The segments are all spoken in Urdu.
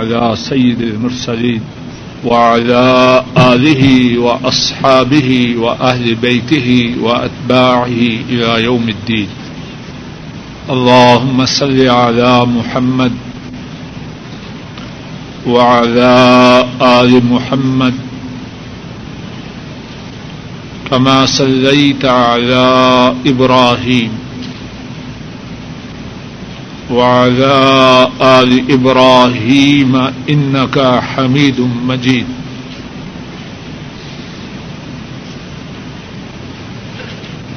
على سيد المرسلين وعلى آله وأصحابه وأهل بيته وأتباعه إلى يوم الدين. اللهم صل على محمد وعلى آل محمد كما صليت على إبراهيم وعلى آل إبراهيم إنك حميد مجيد.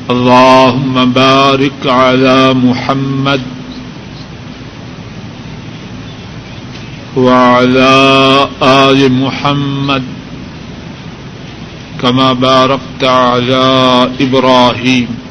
اللهم بارك على محمد وعلى آل محمد كما باركت على إبراهيم.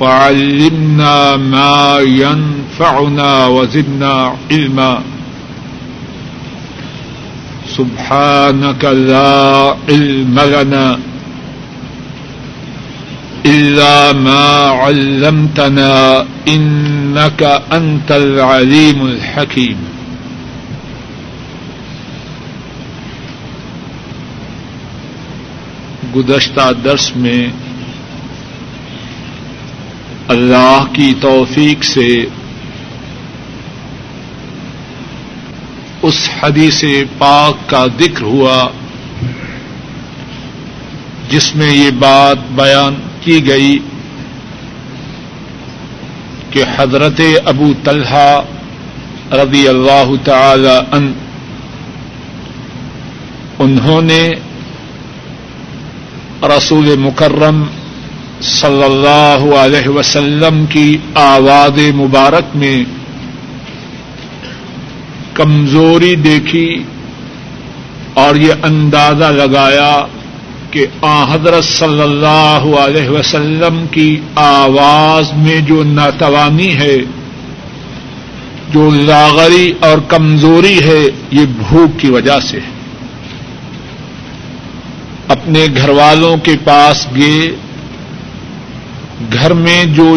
وعلمنا ما ينفعنا وزدنا علما. سبحانك لا علم لنا إلا ما علمتنا إنك أنت العليم الحكيم. گزشتہ درس میں اللہ کی توفیق سے اس حدیث پاک کا ذکر ہوا، جس میں یہ بات بیان کی گئی کہ حضرت ابو طلحہ رضی اللہ تعالی ان انہوں نے رسول مکرم صلی اللہ علیہ وسلم کی آواز مبارک میں کمزوری دیکھی اور یہ اندازہ لگایا کہ آ حضرت صلی اللہ علیہ وسلم کی آواز میں جو ناتوانی ہے، جو لاغری اور کمزوری ہے، یہ بھوک کی وجہ سے ہے۔ اپنے گھر والوں کے پاس گئے گھر میں جو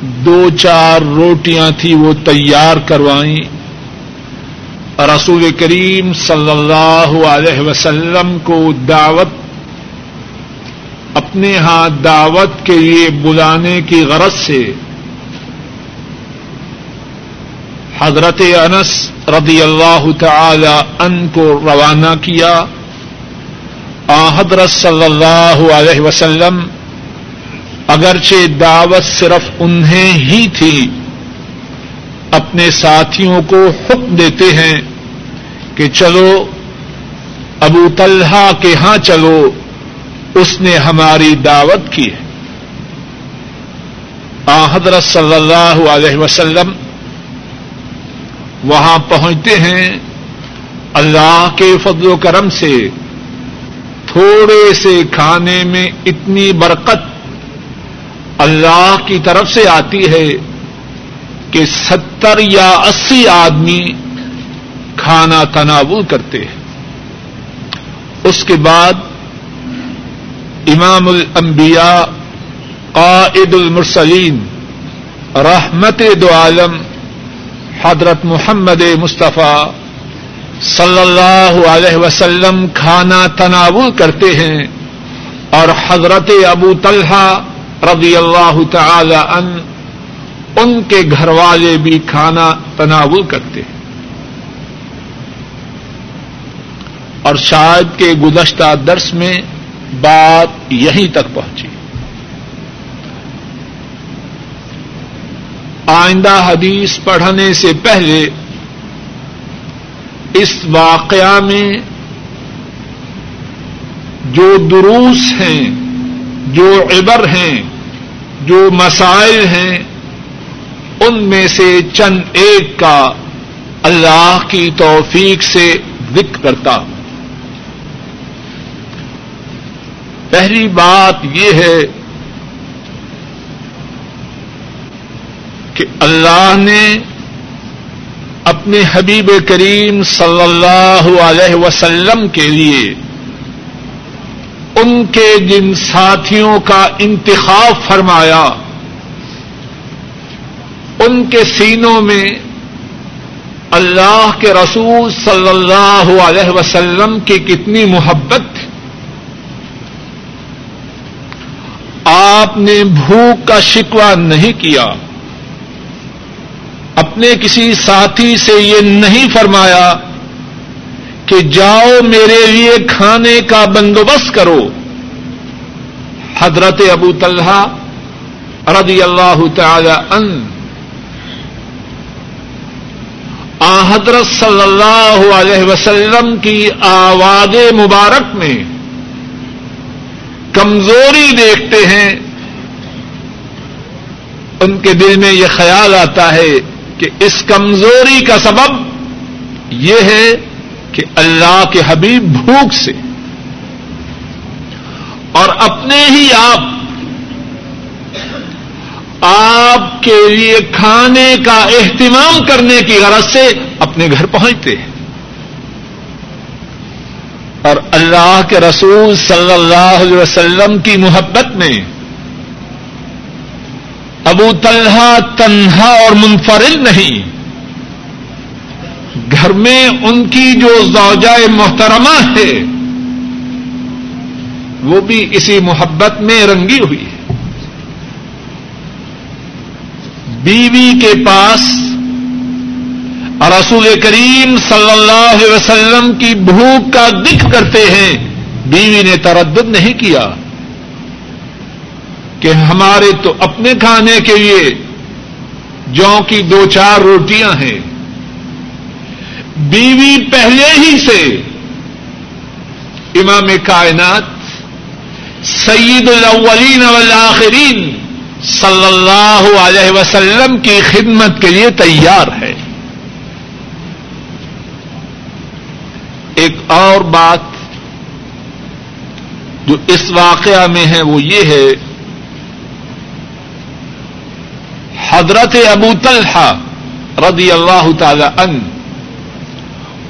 دو چار روٹیاں تھیں وہ تیار کروائیں۔ رسول کریم صلی اللہ علیہ وسلم کو دعوت، اپنے ہاں دعوت کے لیے بلانے کی غرض سے حضرت انس رضی اللہ تعالی ان کو روانہ کیا۔ آ حضرت صلی اللہ علیہ وسلم اگرچہ دعوت صرف انہیں ہی تھی، اپنے ساتھیوں کو حکم دیتے ہیں کہ چلو، ابو طلحہ کے ہاں چلو، اس نے ہماری دعوت کی ہے۔ آ حضرت صلی اللہ علیہ وسلم وہاں پہنچتے ہیں اللہ کے فضل و کرم سے۔ تھوڑے سے کھانے میں اتنی برکت اللہ کی طرف سے آتی ہے کہ ستر یا اسی آدمی کھانا تناول کرتے ہیں۔ اس کے بعد امام الانبیاء، قائد المرسلین، رحمت دو عالم، حضرت محمد مصطفیٰ صلی اللہ علیہ وسلم کھانا تناول کرتے ہیں اور حضرت ابو طلحہ رضی اللہ تعالی ان ان کے گھر والے بھی کھانا تناول کرتے ہیں۔ اور شاید کے گزشتہ درس میں بات یہیں تک پہنچی۔ آئندہ حدیث پڑھنے سے پہلے اس واقعہ میں جو دروس ہیں، جو عبر ہیں جو مسائل ہیں، ان میں سے چند ایک کا اللہ کی توفیق سے ذکر کرتا ہوں۔ پہلی بات یہ ہے کہ اللہ نے اپنے حبیب کریم صلی اللہ علیہ وسلم کے لیے ان کے جن ساتھیوں کا انتخاب فرمایا، ان کے سینوں میں اللہ کے رسول صلی اللہ علیہ وسلم کی کتنی محبت آپ نے بھوک کا شکوا نہیں کیا۔ اپنے کسی ساتھی سے یہ نہیں فرمایا کہ جاؤ میرے لیے کھانے کا بندوبست کرو۔ حضرت ابو طلحہ رضی اللہ تعالی ان حضرت صلی اللہ علیہ وسلم کی آواز مبارک میں کمزوری دیکھتے ہیں۔ ان کے دل میں یہ خیال آتا ہے کہ اس کمزوری کا سبب یہ ہے کہ اللہ کے حبیب بھوک سے اور اپنے ہی آپ آپ کے لیے کھانے کا اہتمام کرنے کی غرض سے اپنے گھر پہنچتے ہیں۔ اور اللہ کے رسول صلی اللہ علیہ وسلم کی محبت میں ابو طلحہ تنہا اور منفرد نہیں۔ گھر میں ان کی جو زوجائے محترمہ ہے، وہ بھی اسی محبت میں رنگی ہوئی ہے۔ بیوی کے پاس رسول کریم صلی اللہ علیہ وسلم کی بھوک کا دکھ کرتے ہیں، بیوی نے تردد نہیں کیا کہ ہمارے تو اپنے کھانے کے لیے جو کی دو چار روٹیاں ہیں۔ بیوی پہلے ہی سے امام کائنات سعید الاولین والآخرین صلی اللہ علیہ وسلم کی خدمت کے لیے تیار ہے۔ ایک اور بات جو اس واقعہ میں ہے وہ یہ ہے، حضرت ابو طلحہ رضی اللہ تعالی ان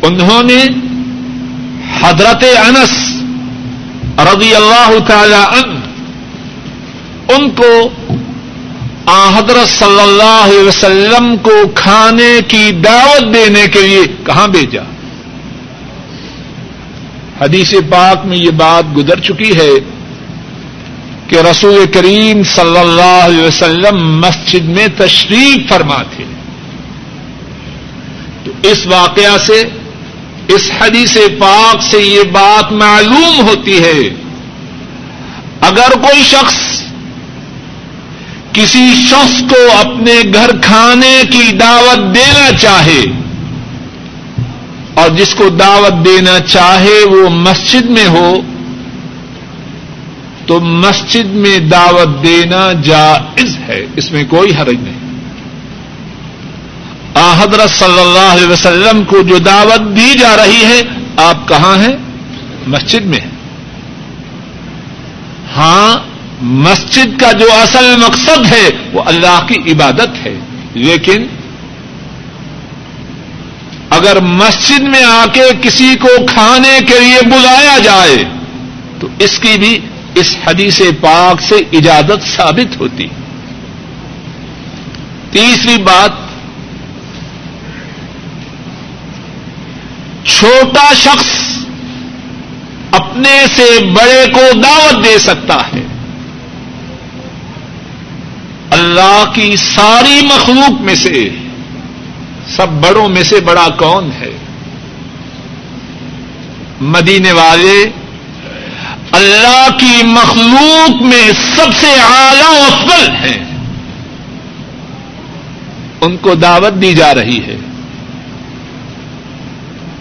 انہوں نے حضرت انس رضی اللہ تعالی ان ان کو حضرت صلی اللہ علیہ وسلم کو کھانے کی دعوت دینے کے لیے کہاں بھیجا؟ حدیث پاک میں یہ بات گزر چکی ہے کہ رسول کریم صلی اللہ علیہ وسلم مسجد میں تشریف فرما تھے تو اس واقعہ سے اس حدیث پاک سے یہ بات معلوم ہوتی ہے۔ اگر کوئی شخص کسی شخص کو اپنے گھر کھانے کی دعوت دینا چاہے اور جس کو دعوت دینا چاہے وہ مسجد میں ہو، تو مسجد میں دعوت دینا جائز ہے۔ اس میں کوئی حرج نہیں۔ حضرت صلی اللہ علیہ وسلم کو جو دعوت دی جا رہی ہے، آپ کہاں ہیں؟ مسجد میں ہاں مسجد کا جو اصل مقصد ہے، وہ اللہ کی عبادت ہے۔ لیکن، اگر مسجد میں آ کے کسی کو کھانے کے لیے بلایا جائے، تو اس کی بھی اس حدیث پاک سے اجازت ثابت ہوتی۔ تیسری بات چھوٹا شخص اپنے سے بڑے کو دعوت دے سکتا ہے۔ اللہ کی ساری مخلوق میں سے، سب بڑوں میں سے بڑا کون ہے؟ مدینے والے، اللہ کی مخلوق میں سب سے اعلی افضل ہیں۔ ان کو دعوت دی جا رہی ہے۔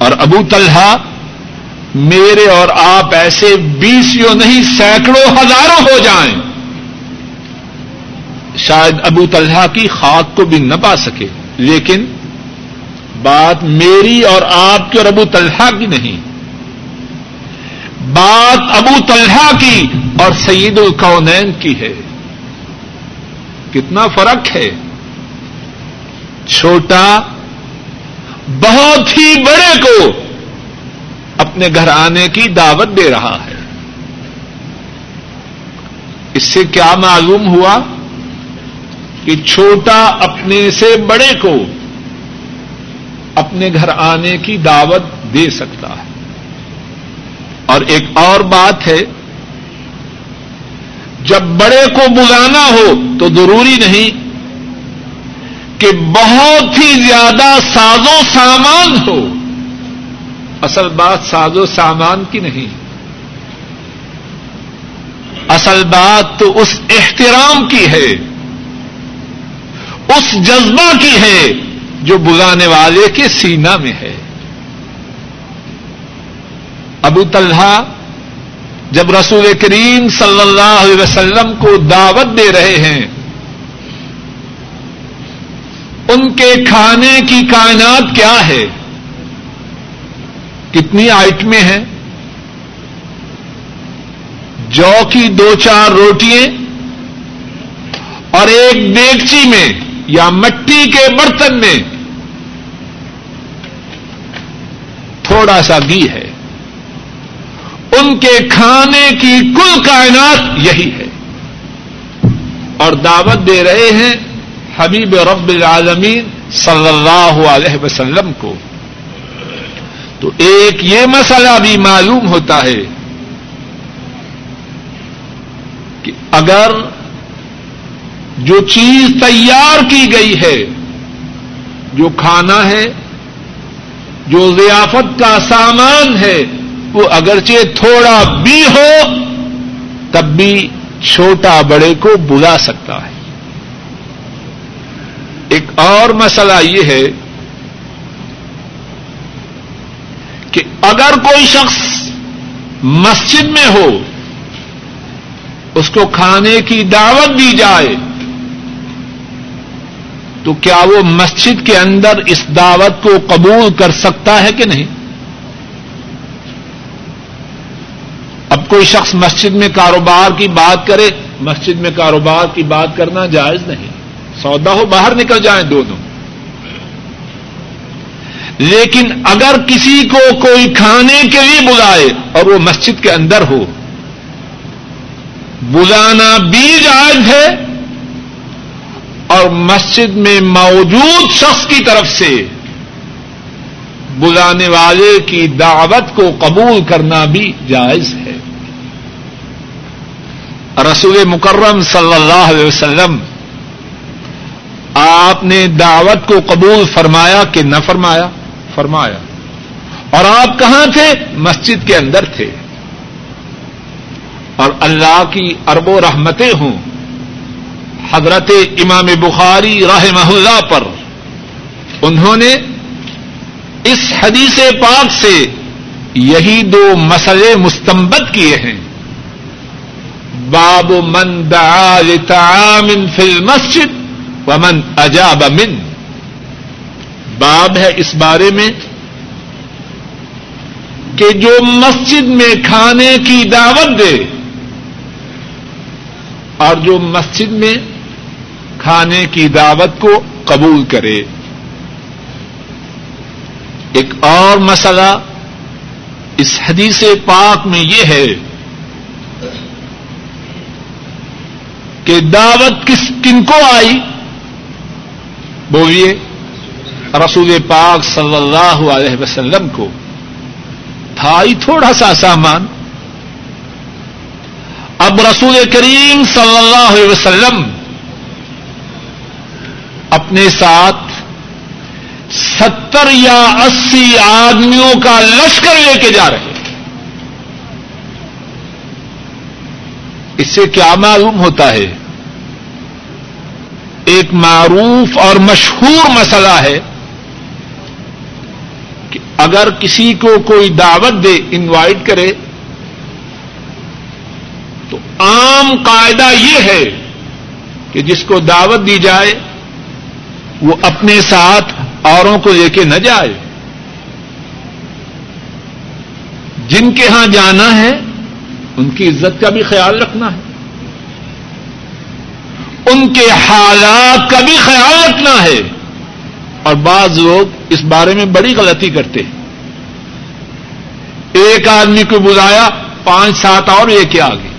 اور ابو طلحہ میرے اور آپ ایسے بیسوں نہیں، سینکڑوں، ہزاروں ہو جائیں۔ شاید ابو طلحہ کی خاک کو بھی نہ پا سکے، لیکن بات میری اور آپ کی اور ابو طلحہ کی نہیں۔ بات ابو طلحہ کی اور سعید القونین کی ہے۔ کتنا فرق ہے۔ چھوٹا بہت ہی بڑے کو اپنے گھر آنے کی دعوت دے رہا ہے۔ اس سے کیا معلوم ہوا کہ چھوٹا اپنے سے بڑے کو اپنے گھر آنے کی دعوت دے سکتا ہے۔ اور ایک اور بات ہے، جب بڑے کو بلانا ہو تو ضروری نہیں کہ بہت ہی زیادہ ساز و سامان ہو۔ اصل بات ساز و سامان کی نہیں۔ اصل بات تو اس احترام کی ہے۔ اس جذبہ کی ہے جو بلانے والے کے سینا میں ہے۔ ابو طلحہ جب رسول کریم صلی اللہ علیہ وسلم کو دعوت دے رہے ہیں ان کے کھانے کی کائنات کیا ہے؟ کتنی آئٹمیں ہیں؟ جو کی دو چار روٹیاں اور ایک دیگچی میں یا مٹی کے برتن میں تھوڑا سا گھی ہے۔ ان کے کھانے کی کل کائنات یہی ہے۔ اور دعوت دے رہے ہیں حبیب رب العالمین صلی اللہ علیہ وسلم کو۔ تو ایک یہ مسئلہ بھی معلوم ہوتا ہے کہ اگر جو چیز تیار کی گئی ہے، جو کھانا ہے، جو ضیافت کا سامان ہے، وہ اگرچہ تھوڑا بھی ہو، تب بھی چھوٹا بڑے کو بلا سکتا ہے۔ اور مسئلہ یہ ہے کہ اگر کوئی شخص مسجد میں ہو، اس کو کھانے کی دعوت دی جائے، تو کیا وہ مسجد کے اندر اس دعوت کو قبول کر سکتا ہے کہ نہیں؟ اب کوئی شخص مسجد میں کاروبار کی بات کرے، مسجد میں کاروبار کی بات کرنا جائز نہیں۔ سودا ہو، باہر نکل جائیں دونوں لیکن اگر کسی کو کوئی کھانے کے لیے بلائے اور وہ مسجد کے اندر ہو، بلانا بھی جائز ہے اور مسجد میں موجود شخص کی طرف سے بلانے والے کی دعوت کو قبول کرنا بھی جائز ہے۔ رسول مکرم صلی اللہ علیہ وسلم آپ نے دعوت کو قبول فرمایا کہ نہ فرمایا؟ فرمایا۔ اور آپ کہاں تھے؟ مسجد کے اندر تھے۔ اور اللہ کی ارب و رحمتیں ہوں۔ حضرت امام بخاری راہ اللہ پر۔ انہوں نے اس حدیث پاک سے یہی دو مسئلے مستمبت کیے ہیں۔ باب من دعا لطعام فی المسجد ومن اجاب من باب ہے اس بارے میں کہ جو مسجد میں کھانے کی دعوت دے اور جو مسجد میں کھانے کی دعوت کو قبول کرے۔ ایک اور مسئلہ اس حدیث پاک میں یہ ہے کہ دعوت کس کن کو آئی؟ بولیے، رسول پاک صلی اللہ علیہ وسلم کو تھا تھوڑا سا سامان۔ اب رسول کریم صلی اللہ علیہ وسلم اپنے ساتھ ستر یا اسی آدمیوں کا لشکر لے کے جا رہے اس سے کیا معلوم ہوتا ہے؟ ایک معروف اور مشہور مسئلہ ہے کہ اگر کسی کو کوئی دعوت دے انوائٹ کرے، تو عام قاعدہ یہ ہے کہ جس کو دعوت دی جائے، وہ اپنے ساتھ اوروں کو لے کے نہ جائے۔ جن کے ہاں جانا ہے، ان کی عزت کا بھی خیال رکھنا ہے۔ ان کے حالات کا بھی خیال رکھنا ہے۔ اور بعض لوگ اس بارے میں بڑی غلطی کرتے ہیں۔ ایک آدمی کو بلایا، پانچ، سات اور یہ کیا آگے۔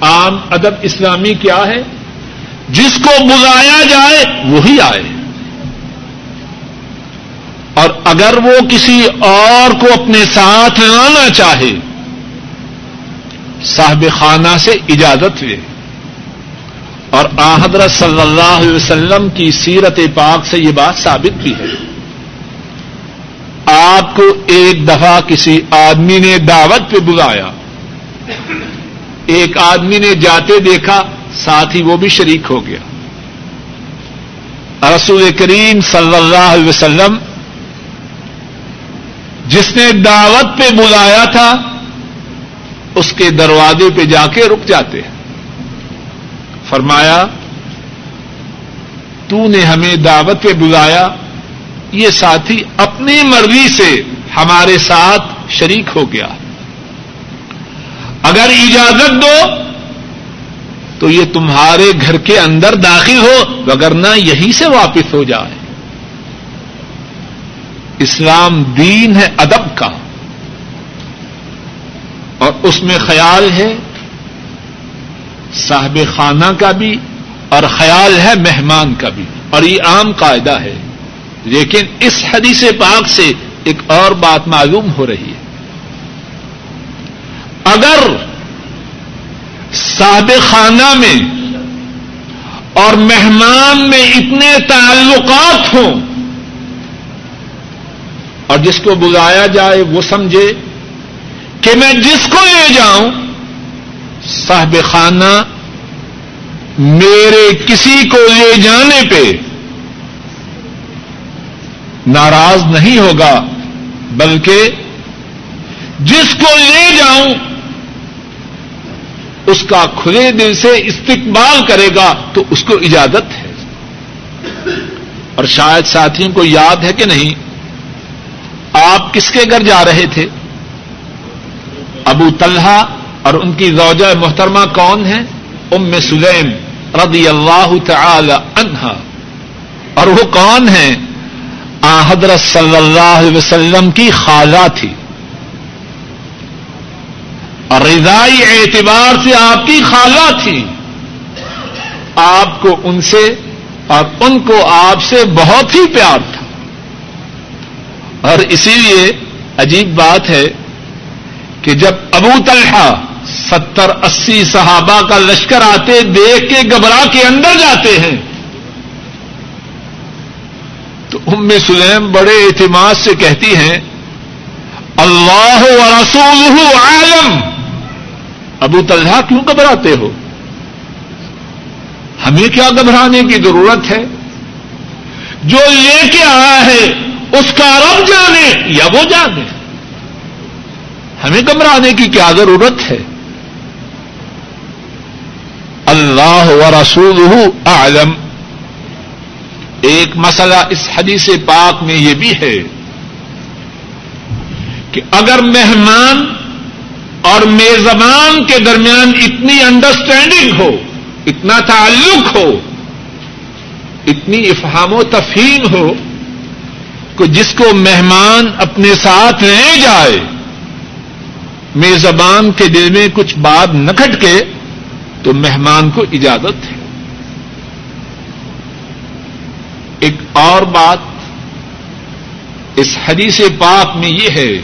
عام ادب اسلامی کیا ہے؟ جس کو بلایا جائے، وہی آئے۔ اور اگر وہ کسی اور کو اپنے ساتھ لانا چاہے، صاحب خانہ سے اجازت لے۔ اور آحدر صلی اللہ علیہ وسلم کی سیرت پاک سے یہ بات ثابت بھی ہے۔ آپ کو ایک دفعہ کسی آدمی نے دعوت پہ بلایا۔ ایک آدمی نے جاتے دیکھا، ساتھ ہی وہ بھی شریک ہو گیا۔ رسول کریم صلی اللہ علیہ وسلم جس نے دعوت پہ بلایا تھا، اس کے دروازے پہ جا کے رک جاتے ہیں۔ فرمایا تو نے ہمیں دعوت پہ بلایا، یہ ساتھی اپنی مرضی سے ہمارے ساتھ شریک ہو گیا۔ اگر اجازت دو، تو یہ تمہارے گھر کے اندر داخل ہو، وگرنہ یہی سے واپس ہو جائے۔ اسلام دین ہے، ادب کا۔ اور اس میں خیال ہے صاحب خانہ کا بھی اور خیال ہے مہمان کا بھی اور یہ عام قاعدہ ہے لیکن اس حدیث پاک سے ایک اور بات معلوم ہو رہی ہے۔ اگر صاحب خانہ میں اور مہمان میں اتنے تعلقات ہوں اور جس کو بلایا جائے وہ سمجھے کہ میں جس کو لے جاؤں صاحب خانہ میرے کسی کو لے جانے پہ ناراض نہیں ہوگا، بلکہ جس کو لے جاؤں، اس کا کھلے دل سے استقبال کرے گا تو اس کو اجازت ہے۔ اور شاید ساتھیوں کو یاد ہے کہ نہیں، آپ کس کے گھر جا رہے تھے؟ ابو طلحہ اور ان کی زوجہ محترمہ کون ہے ام سلیم رضی اللہ تعالی عنہا۔ اور وہ کون ہیں؟ حضرت صلی اللہ علیہ وسلم کی خالہ تھی۔ اور رضائی اعتبار سے آپ کی خالہ تھی۔ آپ کو ان سے اور ان کو آپ سے بہت ہی پیار تھا۔ اور اسی لیے عجیب بات ہے کہ جب ابو طلحہ ستر اسی صحابہ کا لشکر آتے دیکھ کے گھبرا کے اندر جاتے ہیں۔ تو ام سلیم بڑے اعتماد سے کہتی ہیں، اللہ و رسول عالم۔ ابو طلحہ کیوں گھبراتے ہو؟ ہمیں کیا گھبرانے کی ضرورت ہے؟ جو لے کے آیا ہے، اس کا رب جانے یا وہ جانے۔ ہمیں گھبرانے کی کیا ضرورت ہے؟ اللہ و رسول عالم ایک مسئلہ اس حدیث پاک میں یہ بھی ہے کہ اگر مہمان اور میزبان کے درمیان اتنی انڈرسٹینڈنگ ہو، اتنا تعلق ہو، اتنی افہام و تفہیم ہو کہ جس کو مہمان اپنے ساتھ لے جائے، میزبان کے دل میں کچھ بات نہ کھٹکے تو مہمان کو اجازت ہے۔ ایک اور بات اس حدیث پاک میں یہ ہے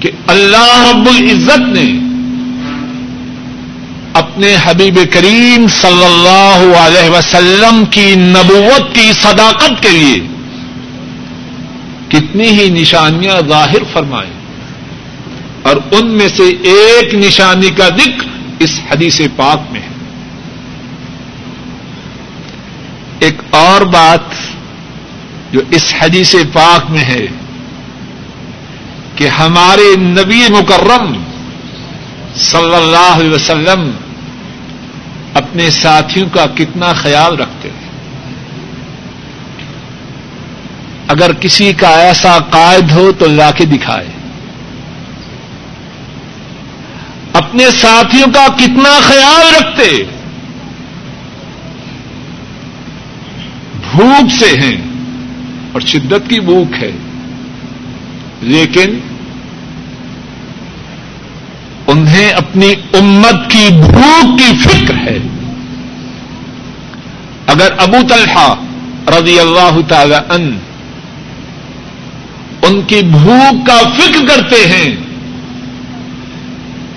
کہ اللہ رب العزت نے اپنے حبیب کریم صلی اللہ علیہ وسلم کی نبوت کی صداقت کے لیے کتنی ہی نشانیاں ظاہر فرمائیں اور ان میں سے ایک نشانی کا ذکر اس حدیث پاک میں ہے۔ ایک اور بات جو اس حدیث پاک میں ہے کہ ہمارے نبی مکرم صلی اللہ علیہ وسلم اپنے ساتھیوں کا کتنا خیال رکھتے ہیں اگر کسی کا ایسا قائد ہو تو لا کے دکھائے۔ اپنے ساتھیوں کا کتنا خیال رکھتے؟ بھوک سے ہیں اور شدت کی بھوک ہے۔ لیکن انہیں اپنی امت کی بھوک کی فکر ہے۔ اگر ابو طلحہ رضی اللہ تعالی ان ان کی بھوک کا فکر کرتے ہیں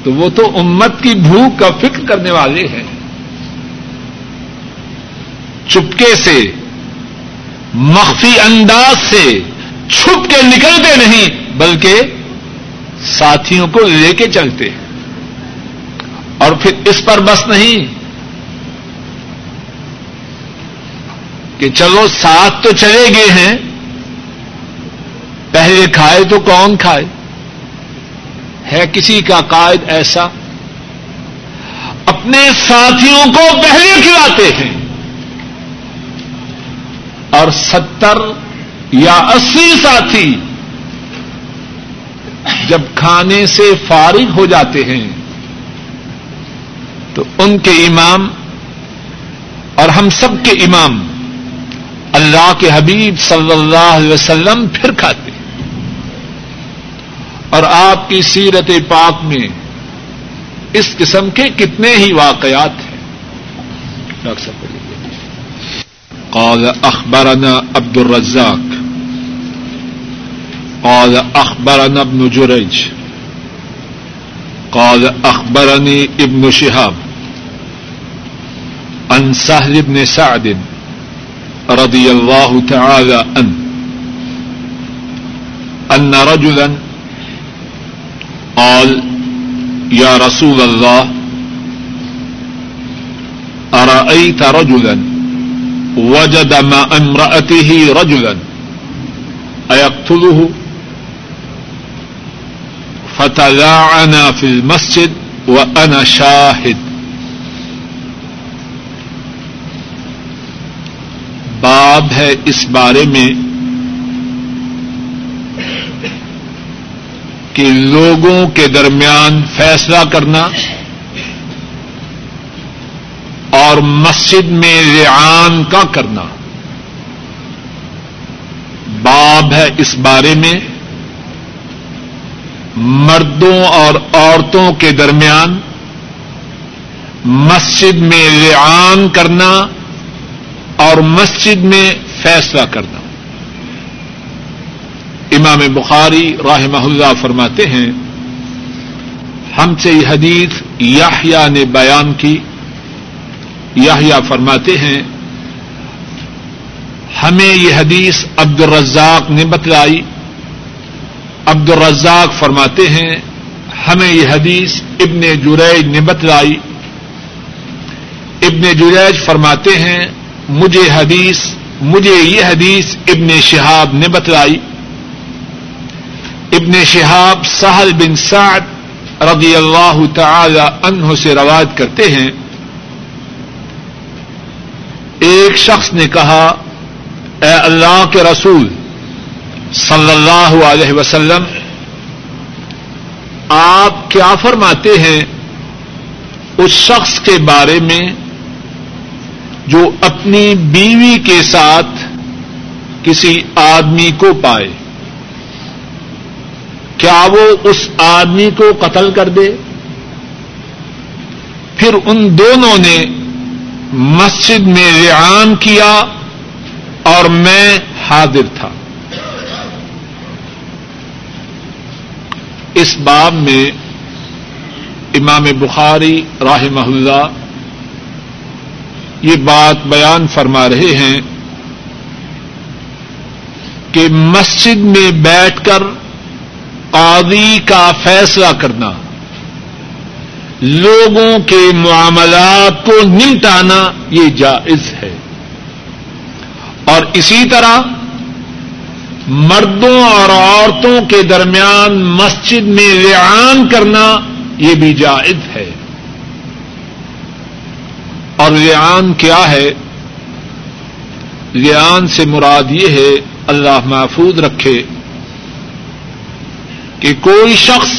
تو وہ تو امت کی بھوک کا فکر کرنے والے ہیں۔ چپکے سے، مخفی انداز سے چھپ کے نکلتے نہیں، بلکہ ساتھیوں کو لے کے چلتے۔ ہیں اور پھر اس پر بس نہیں کہ چلو ساتھ تو چلے گئے ہیں، پہلے کھائے تو کون کھائے؟ ہے کسی کا قائد ایسا؟ اپنے ساتھیوں کو پہلے کھلاتے ہیں۔ اور ستر یا اسی ساتھی جب کھانے سے فارغ ہو جاتے ہیں، تو ان کے امام اور ہم سب کے امام اللہ کے حبیب صلی اللہ علیہ وسلم پھر کھاتے ہیں۔ اور آپ کی سیرت پاک میں اس قسم کے کتنے ہی واقعات ہیں۔ ڈاکٹر صاحب قال اخبرنا عبد الرزاق۔ قال اخبرنا ابن جريج۔ قال اخبرني ابن شهاب۔ عن سهل بن سعد رضي الله تعالى عنه، أن رجلا قال يا رسول الله أرأيت رجلا؟ وجد مع امرأته رجلا. أيقتله فتلاعنا في المسجد وأنا شاهد باب ہے اس بارے میں کہ لوگوں کے درمیان فیصلہ کرنا اور مسجد میں ریان کا کرنا باب ہے اس بارے میں مردوں اور عورتوں کے درمیان مسجد میں ریان کرنا اور مسجد میں فیصلہ کرنا امام بخاری راہ اللہ فرماتے ہیں، ہم سے یہ حدیث یاہیا نے بیان کی۔ یاہیا فرماتے ہیں، ہمیں یہ حدیث عبد الرزاق نے بتلائی۔ عبد الرزاق فرماتے ہیں، ہمیں یہ حدیث ابن جریج نے بتلائی۔ ابن جریج فرماتے ہیں، مجھے حدیث، مجھے یہ حدیث ابن شہاب نے بتلائی۔ ابن شہاب سہل بن سعد رضی اللہ تعالی عنہ سے روایت کرتے ہیں۔ ایک شخص نے کہا، اے اللہ کے رسول صلی اللہ علیہ وسلم، آپ کیا فرماتے ہیں اس شخص کے بارے میں جو اپنی بیوی کے ساتھ کسی آدمی کو پائے؟ کیا وہ اس آدمی کو قتل کر دے؟ پھر ان دونوں نے مسجد میں ریان کیا اور میں حاضر تھا۔ اس باب میں امام بخاری راہ اللہ یہ بات بیان فرما رہے ہیں کہ مسجد میں بیٹھ کر قاضی کا فیصلہ کرنا، لوگوں کے معاملات کو نمٹانا یہ جائز ہے۔ اور اسی طرح مردوں اور عورتوں کے درمیان مسجد میں ریان کرنا یہ بھی جائز ہے۔ اور اور لیان کیا ہے؟ لیان سے مراد یہ ہے، اللہ محفوظ رکھے کہ کوئی شخص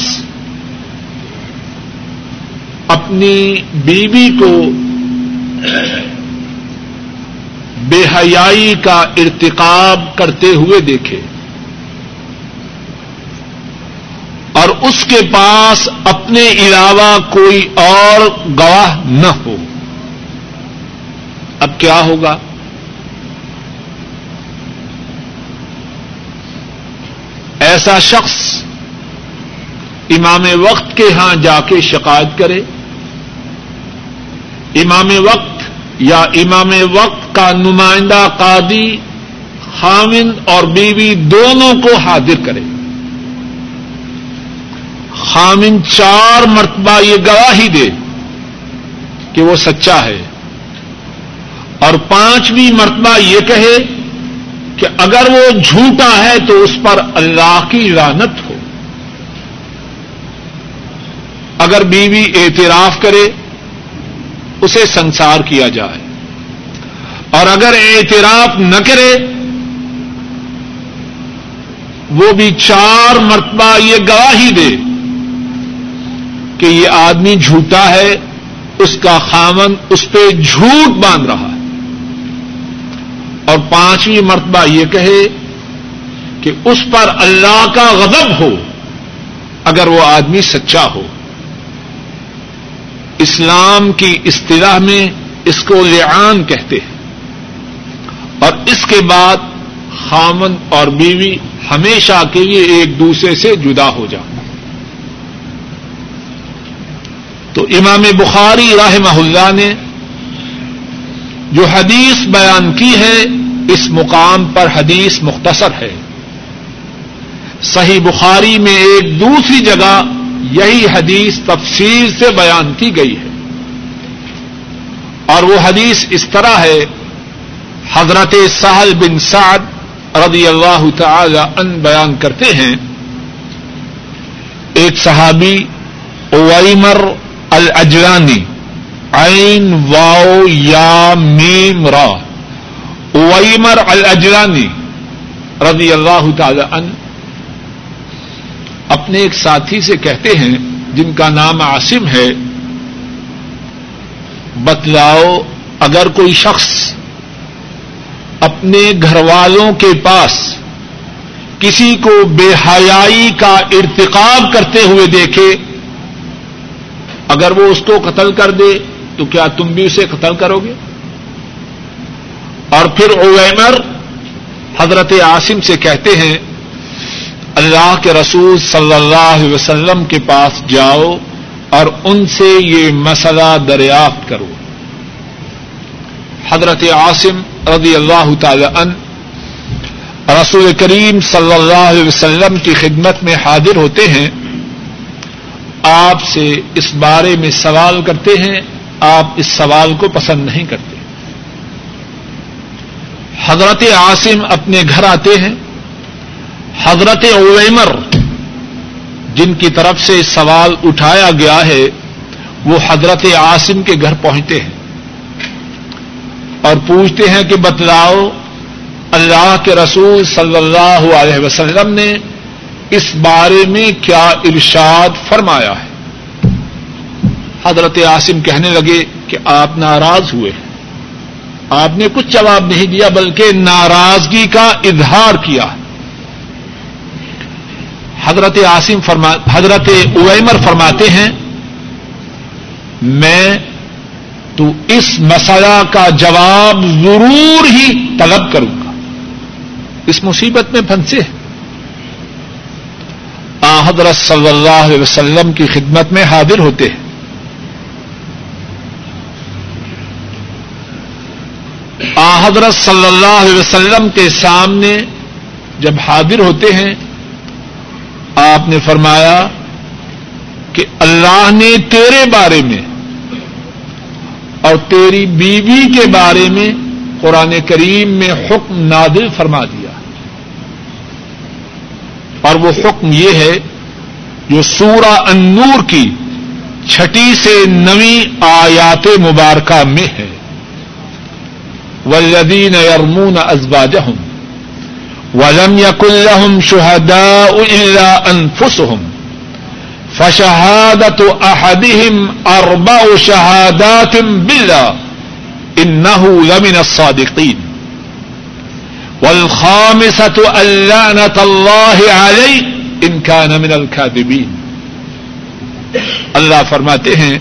اپنی بیوی کو بے حیائی کا ارتقاب کرتے ہوئے دیکھے اور اس کے پاس اپنے علاوہ کوئی اور گواہ نہ ہو، اب کیا ہوگا؟ ایسا شخص امام وقت کے ہاں جا کے شکایت کرے۔ امام وقت یا امام وقت کا نمائندہ قادی خامن اور بیوی دونوں کو حاضر کرے۔ خامن چار مرتبہ یہ گواہی دے کہ وہ سچا ہے۔ اور پانچویں مرتبہ یہ کہے کہ اگر وہ جھوٹا ہے تو اس پر اللہ کی رانت ہو۔ اگر بیوی اعتراف کرے، اسے سنسار کیا جائے۔ اور اگر اعتراف نہ کرے، وہ بھی چار مرتبہ یہ گواہی دے کہ یہ آدمی جھوٹا ہے، اس کا خامن اس پہ جھوٹ باندھ رہا ہے۔ اور پانچویں مرتبہ یہ کہے کہ اس پر اللہ کا غضب ہو، اگر وہ آدمی سچا ہو۔ اسلام کی اصطلاح میں اس کو لعان کہتے ہیں۔ اور اس کے بعد خامن اور بیوی ہمیشہ کے لیے ایک دوسرے سے جدا ہو جانا تو امام بخاری راہ اللہ نے جو حدیث بیان کی ہے، اس مقام پر حدیث مختصر ہے۔ صحیح بخاری میں ایک دوسری جگہ یہی حدیث تفصیل سے بیان کی گئی ہے۔ اور وہ حدیث اس طرح ہے، حضرت سہل بن سعد رضی اللہ تعالی ان بیان کرتے ہیں، ایک صحابی اویمر الجرانی عین واؤ یا میم را اویمر الجرانی رضی اللہ تعالی ان اپنے ایک ساتھی سے کہتے ہیں، جن کا نام عاصم ہے، بتلاؤ اگر کوئی شخص اپنے گھر والوں کے پاس کسی کو بے حیائی کا ارتقاب کرتے ہوئے دیکھے، اگر وہ اس کو قتل کر دے، تو کیا تم بھی اسے قتل کرو گے؟ اور پھر اویمر حضرت عاصم سے کہتے ہیں اللہ کے رسول صلی اللہ علیہ وسلم کے پاس جاؤ اور ان سے یہ مسئلہ دریافت کرو۔ حضرت عاصم رضی اللہ تعالی ان رسول کریم صلی اللہ علیہ وسلم کی خدمت میں حاضر ہوتے ہیں۔ آپ سے اس بارے میں سوال کرتے ہیں، آپ اس سوال کو پسند نہیں کرتے۔ حضرت عاصم اپنے گھر آتے ہیں۔ حضرت اویمر جن کی طرف سے سوال اٹھایا گیا ہے، وہ حضرت عاصم کے گھر پہنچتے ہیں اور پوچھتے ہیں کہ بتلاؤ، اللہ کے رسول صلی اللہ علیہ وسلم نے اس بارے میں کیا ارشاد فرمایا ہے؟ حضرت عاصم کہنے لگے کہ آپ ناراض ہوئے۔ آپ نے کچھ جواب نہیں دیا، بلکہ ناراضگی کا اظہار کیا۔ حضرت عاصم فرما، حضرت اویمر فرماتے ہیں، میں تو اس مسئلہ کا جواب ضرور ہی طلب کروں گا۔ اس مصیبت میں پھنسے آ حضرت صلی اللہ علیہ وسلم کی خدمت میں حاضر ہوتے ہیں۔ آ حضرت صلی اللہ علیہ وسلم کے سامنے جب حاضر ہوتے ہیں آپ نے فرمایا کہ اللہ نے تیرے بارے میں اور تیری بیوی کے بارے میں قرآن کریم میں حکم نادل فرما دیا اور وہ حکم یہ ہے جو سورہ انور کی چھٹی سے نویں آیات مبارکہ میں ہے۔ والذین یرمون ازواجهم ولم يكن لهم شهداء إلا أنفسهم. فشهادة أحدهم أربع شهادات بالله. إنه لمن الصادقين. والخامسة اللعنة الله عليه إن كان من الكاذبين. اللہ فرماتے ہیں،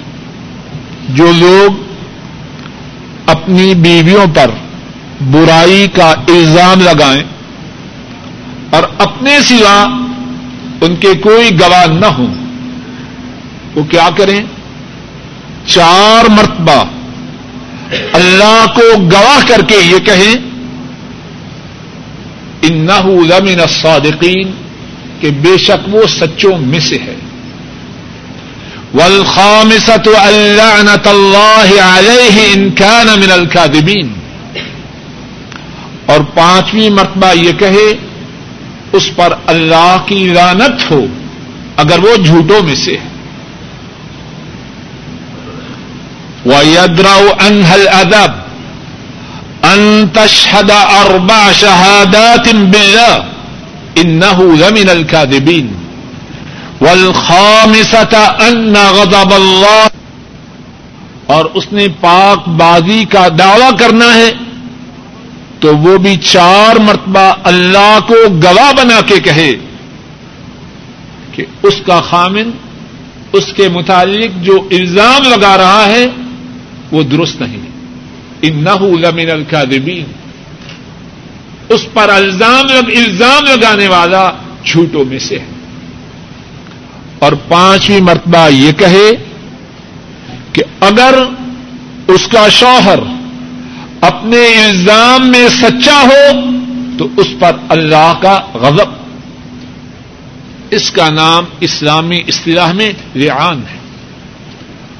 جو لوگ اپنی بیویوں پر برائی کا الزام لگائیں اور اپنے سوا ان کے کوئی گواہ نہ ہوں۔ وہ کیا کریں؟ چار مرتبہ اللہ کو گواہ کر کے یہ کہیں لمن الصادقین، کہ بے شک وہ سچوں میں سے ہے۔ والخامسة اللعنة الله عليه إن كان من الكاذبين اور پانچویں مرتبہ یہ کہے اس پر اللہ کی لانت ہو، اگر وہ جھوٹوں میں سے ہے۔ وَيَدْرَوْ أَنْهَا الْأَذَبْ أَن تَشْهَدَ أَرْبَعَ شَهَادَاتٍ بِاللَّهِ إِنَّهُ لَمِنَ الْكَاذِبِينَ۔ والخامسة أن غضب اللہ اور اس نے پاک بازی کا دعوی کرنا ہے۔ تو وہ بھی چار مرتبہ اللہ کو گواہ بنا کے کہے کہ اس کا خامن، اس کے متعلق جو الزام لگا رہا ہے، وہ درست نہیں۔ انه لمن الكاذبین اس پر الزام الزام لگانے والا جھوٹوں میں سے ہے۔ اور پانچویں مرتبہ یہ کہے کہ اگر اس کا شوہر اپنے الزام میں سچا ہو تو اس پر اللہ کا غضب۔ اس کا نام اسلامی اصطلاح میں ریان ہے۔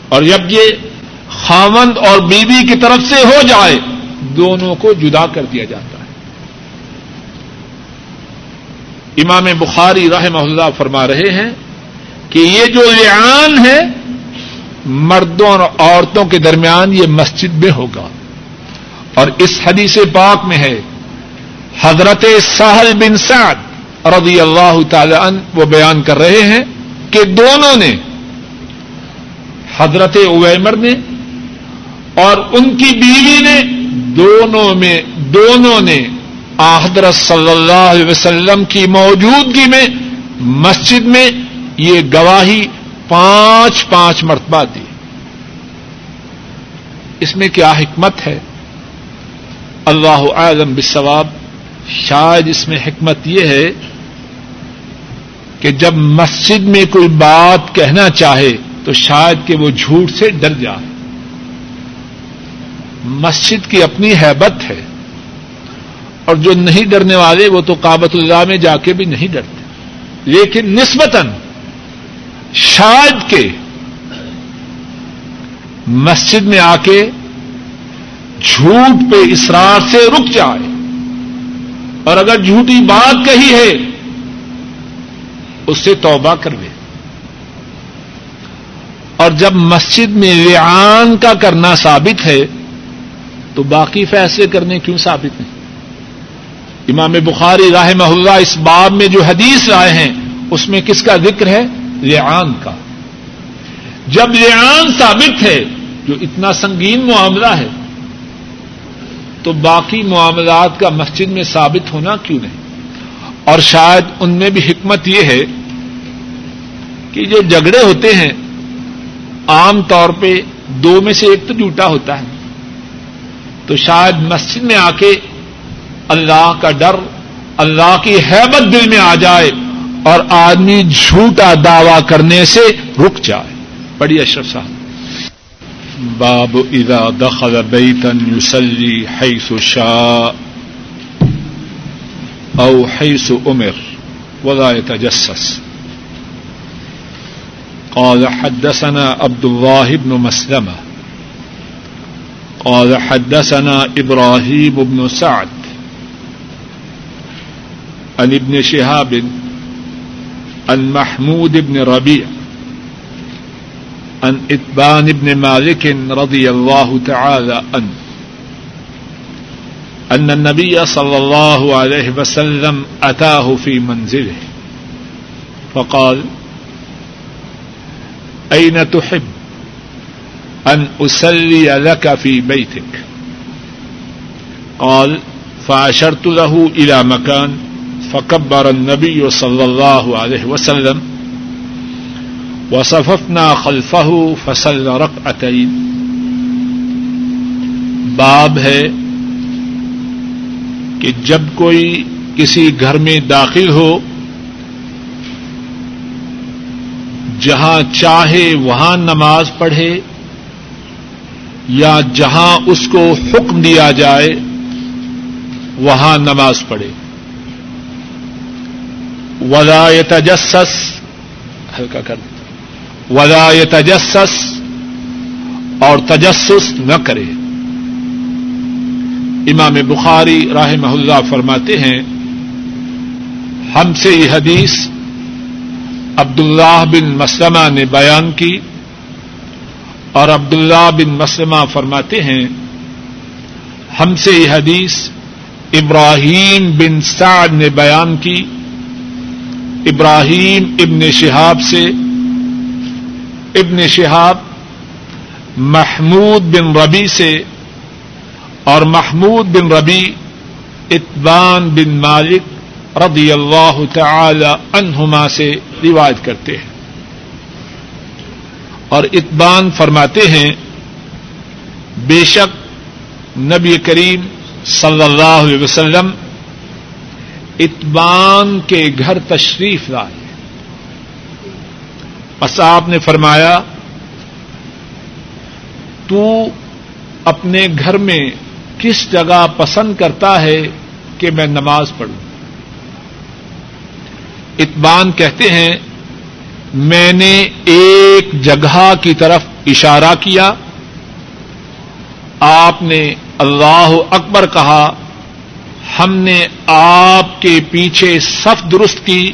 اور جب یہ خامند اور بیوی کی طرف سے ہو جائے، دونوں کو جدا کر دیا جاتا ہے۔ امام بخاری رحمہ اللہ فرما رہے ہیں کہ یہ جو لعان ہے، مردوں اور عورتوں کے درمیان یہ مسجد میں ہوگا۔ اور اس حدیث پاک میں ہے، حضرت ساحل بن سعد رضی اللہ تعالی عنہ وہ بیان کر رہے ہیں کہ دونوں نے حضرت اویمر نے اور ان کی بیوی نے دونوں میں، دونوں نے حضرت صلی اللہ علیہ وسلم کی موجودگی میں مسجد میں یہ گواہی پانچ پانچ مرتبہ دی۔ اس میں کیا حکمت ہے؟ اللہ اعظم بثواب شاید اس میں حکمت یہ ہے کہ جب مسجد میں کوئی بات کہنا چاہے تو شاید کہ وہ جھوٹ سے ڈر جائے۔ مسجد کی اپنی حیبت ہے اور جو نہیں ڈرنے والے وہ تو کابت اللہ میں جا کے بھی نہیں ڈرتے۔ لیکن نسبتاً شاید کے مسجد میں آ کے جھوٹ پہ اسرار سے رک جائے۔ اور اگر جھوٹی بات کہی ہے، اس سے توبہ کر اور جب مسجد میں ریان کا کرنا ثابت ہے، تو باقی فیصلے کرنے کیوں ثابت نہیں؟ امام بخاری راہ اللہ اس باب میں جو حدیث رائے ہیں، اس میں کس کا ذکر ہے؟ ریان کا۔ جب ریان ثابت ہے، جو اتنا سنگین معاملہ ہے تو باقی معاملات کا مسجد میں ثابت ہونا کیوں نہیں؟ اور شاید ان میں بھی حکمت یہ ہے کہ جو جھگڑے ہوتے ہیں، عام طور پہ دو میں سے ایک تو جھوٹا ہوتا ہے۔ تو شاید مسجد میں آ کے اللہ کا ڈر، اللہ کی حیبت دل میں آ جائے اور آدمی جھوٹا دعوی کرنے سے رک جائے۔ بڑی اشرف صاحب۔ باب اذا دخل بیتا یسلی حیث شاء او حیث امر ولا يتجسس قال حدثنا عبد الله بن مسلمة قال حدثنا إبراهيم بن سعد. عن ابن شهاب عن محمود بن ربيع عن إتبان بن مالك رضي الله تعالى عنه. ان النبي صلى الله عليه وسلم اتاه في منزله. فقال اين تحب ان اسلي لك في بيتك؟ قال فاشرت له الى مكان فكبر النبي صلى الله عليه وسلم وصففنا خلفه فصلى ركعتين باب ہے کہ جب کوئی کسی گھر میں داخل ہو، جہاں چاہے وہاں نماز پڑھے یا جہاں اس کو حکم دیا جائے، وہاں نماز پڑھے۔ ولا تجسس ہلکا کر۔ ولا تجسس اور تجسس نہ کرے۔ امام بخاری راہ محلہ فرماتے ہیں، ہم سے یہ حدیث عبداللہ بن مسلمہ نے بیان کی اور عبداللہ بن مسلمہ فرماتے ہیں، ہم سے یہ حدیث ابراہیم بن سعد نے بیان کی۔ ابراہیم ابن شہاب سے ابن شہاب محمود بن ربی سے اور محمود بن ربی اتبان بن مالک رضی اللہ تعالی عنہما سے روایت کرتے ہیں۔ اور اتبان فرماتے ہیں، بے شک نبی کریم صلی اللہ علیہ وسلم اتبان کے گھر تشریف لائے۔ بس آپ نے فرمایا، تو اپنے گھر میں کس جگہ پسند کرتا ہے کہ میں نماز پڑھوں? اتبان کہتے ہیں، میں نے ایک جگہ کی طرف اشارہ کیا۔ آپ نے اللہ اکبر کہا، ہم نے آپ کے پیچھے صف درست کی۔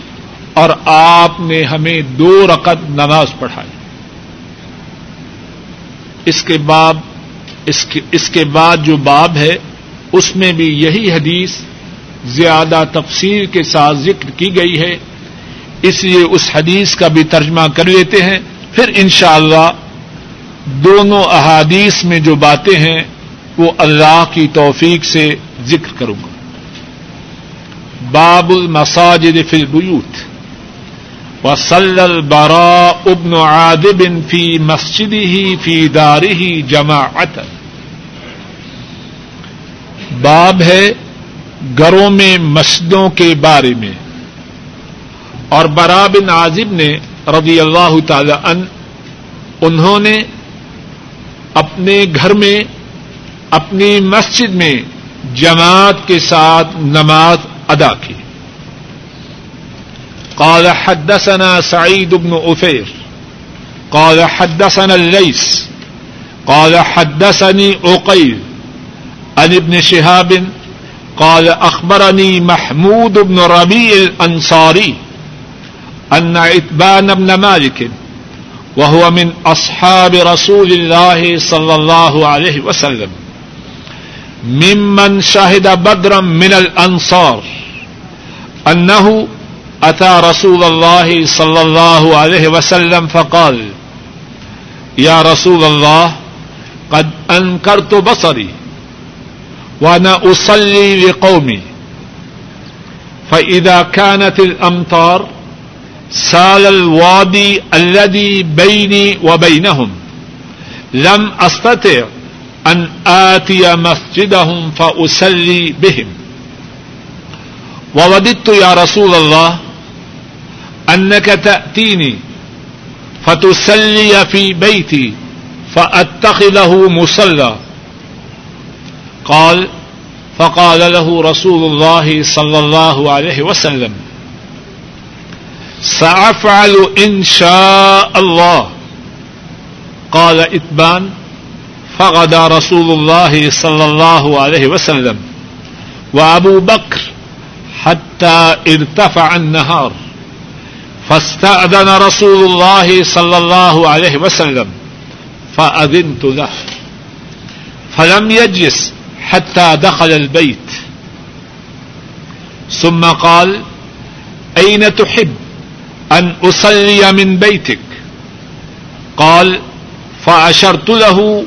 اور آپ نے ہمیں دو رقط نماز پڑھائی۔ اس کے بعد اس کے بعد جو باب ہے، اس میں بھی یہی حدیث زیادہ تفصیل کے ساتھ ذکر کی گئی ہے۔ اس لیے اس حدیث کا بھی ترجمہ کر لیتے ہیں۔ پھر انشاءاللہ اللہ دونوں احادیث میں جو باتیں ہیں، وہ اللہ کی توفیق سے ذکر کروں گا۔ باب المساجد فی البیوت۔ وصل البراء ابن عادب فی مسجد ہی فی دار ہی باب ہے گھروں میں مسجدوں کے بارے میں. اور برا بن عازب نے رضی اللہ تعالی ان انہوں نے اپنے گھر میں اپنی مسجد میں جماعت کے ساتھ نماز ادا کی۔ قال حدثنا سعيد بن أفير قال حدثنا الليث. قال حدثني عقيل. عن ابن شهاب. قال أخبرني محمود بن ربيع الأنصاري أن عتبان بن مالك وهو من أصحاب رسول الله صلى الله عليه وسلم. ممن شهد بدرا من الأنصار. أنه أتى رسول الله صلى الله عليه وسلم فقال، يا رسول الله، قد أنكرت بصري وأنا أصلي لقومي، فإذا كانت الأمطار سال الوادي الذي بيني وبينهم، لم أستطع أن آتي مسجدهم فأصلي بهم. ووددت يا رسول الله أنك تأتيني فتسلي في بيتي فأتخذه مصلى. قال، فقال له رسول الله صلى الله عليه وسلم، سأفعل إن شاء الله. قال إتبان، فغدا رسول الله صلى الله عليه وسلم وأبو بكر حتى ارتفع النهار. فاستأذن رسول الله صلى الله عليه وسلم فأذنت له. فلم يجلس حتى دخل البيت. ثم قال، أين تحب أن أصلي من بيتك؟ قال، فأشرت له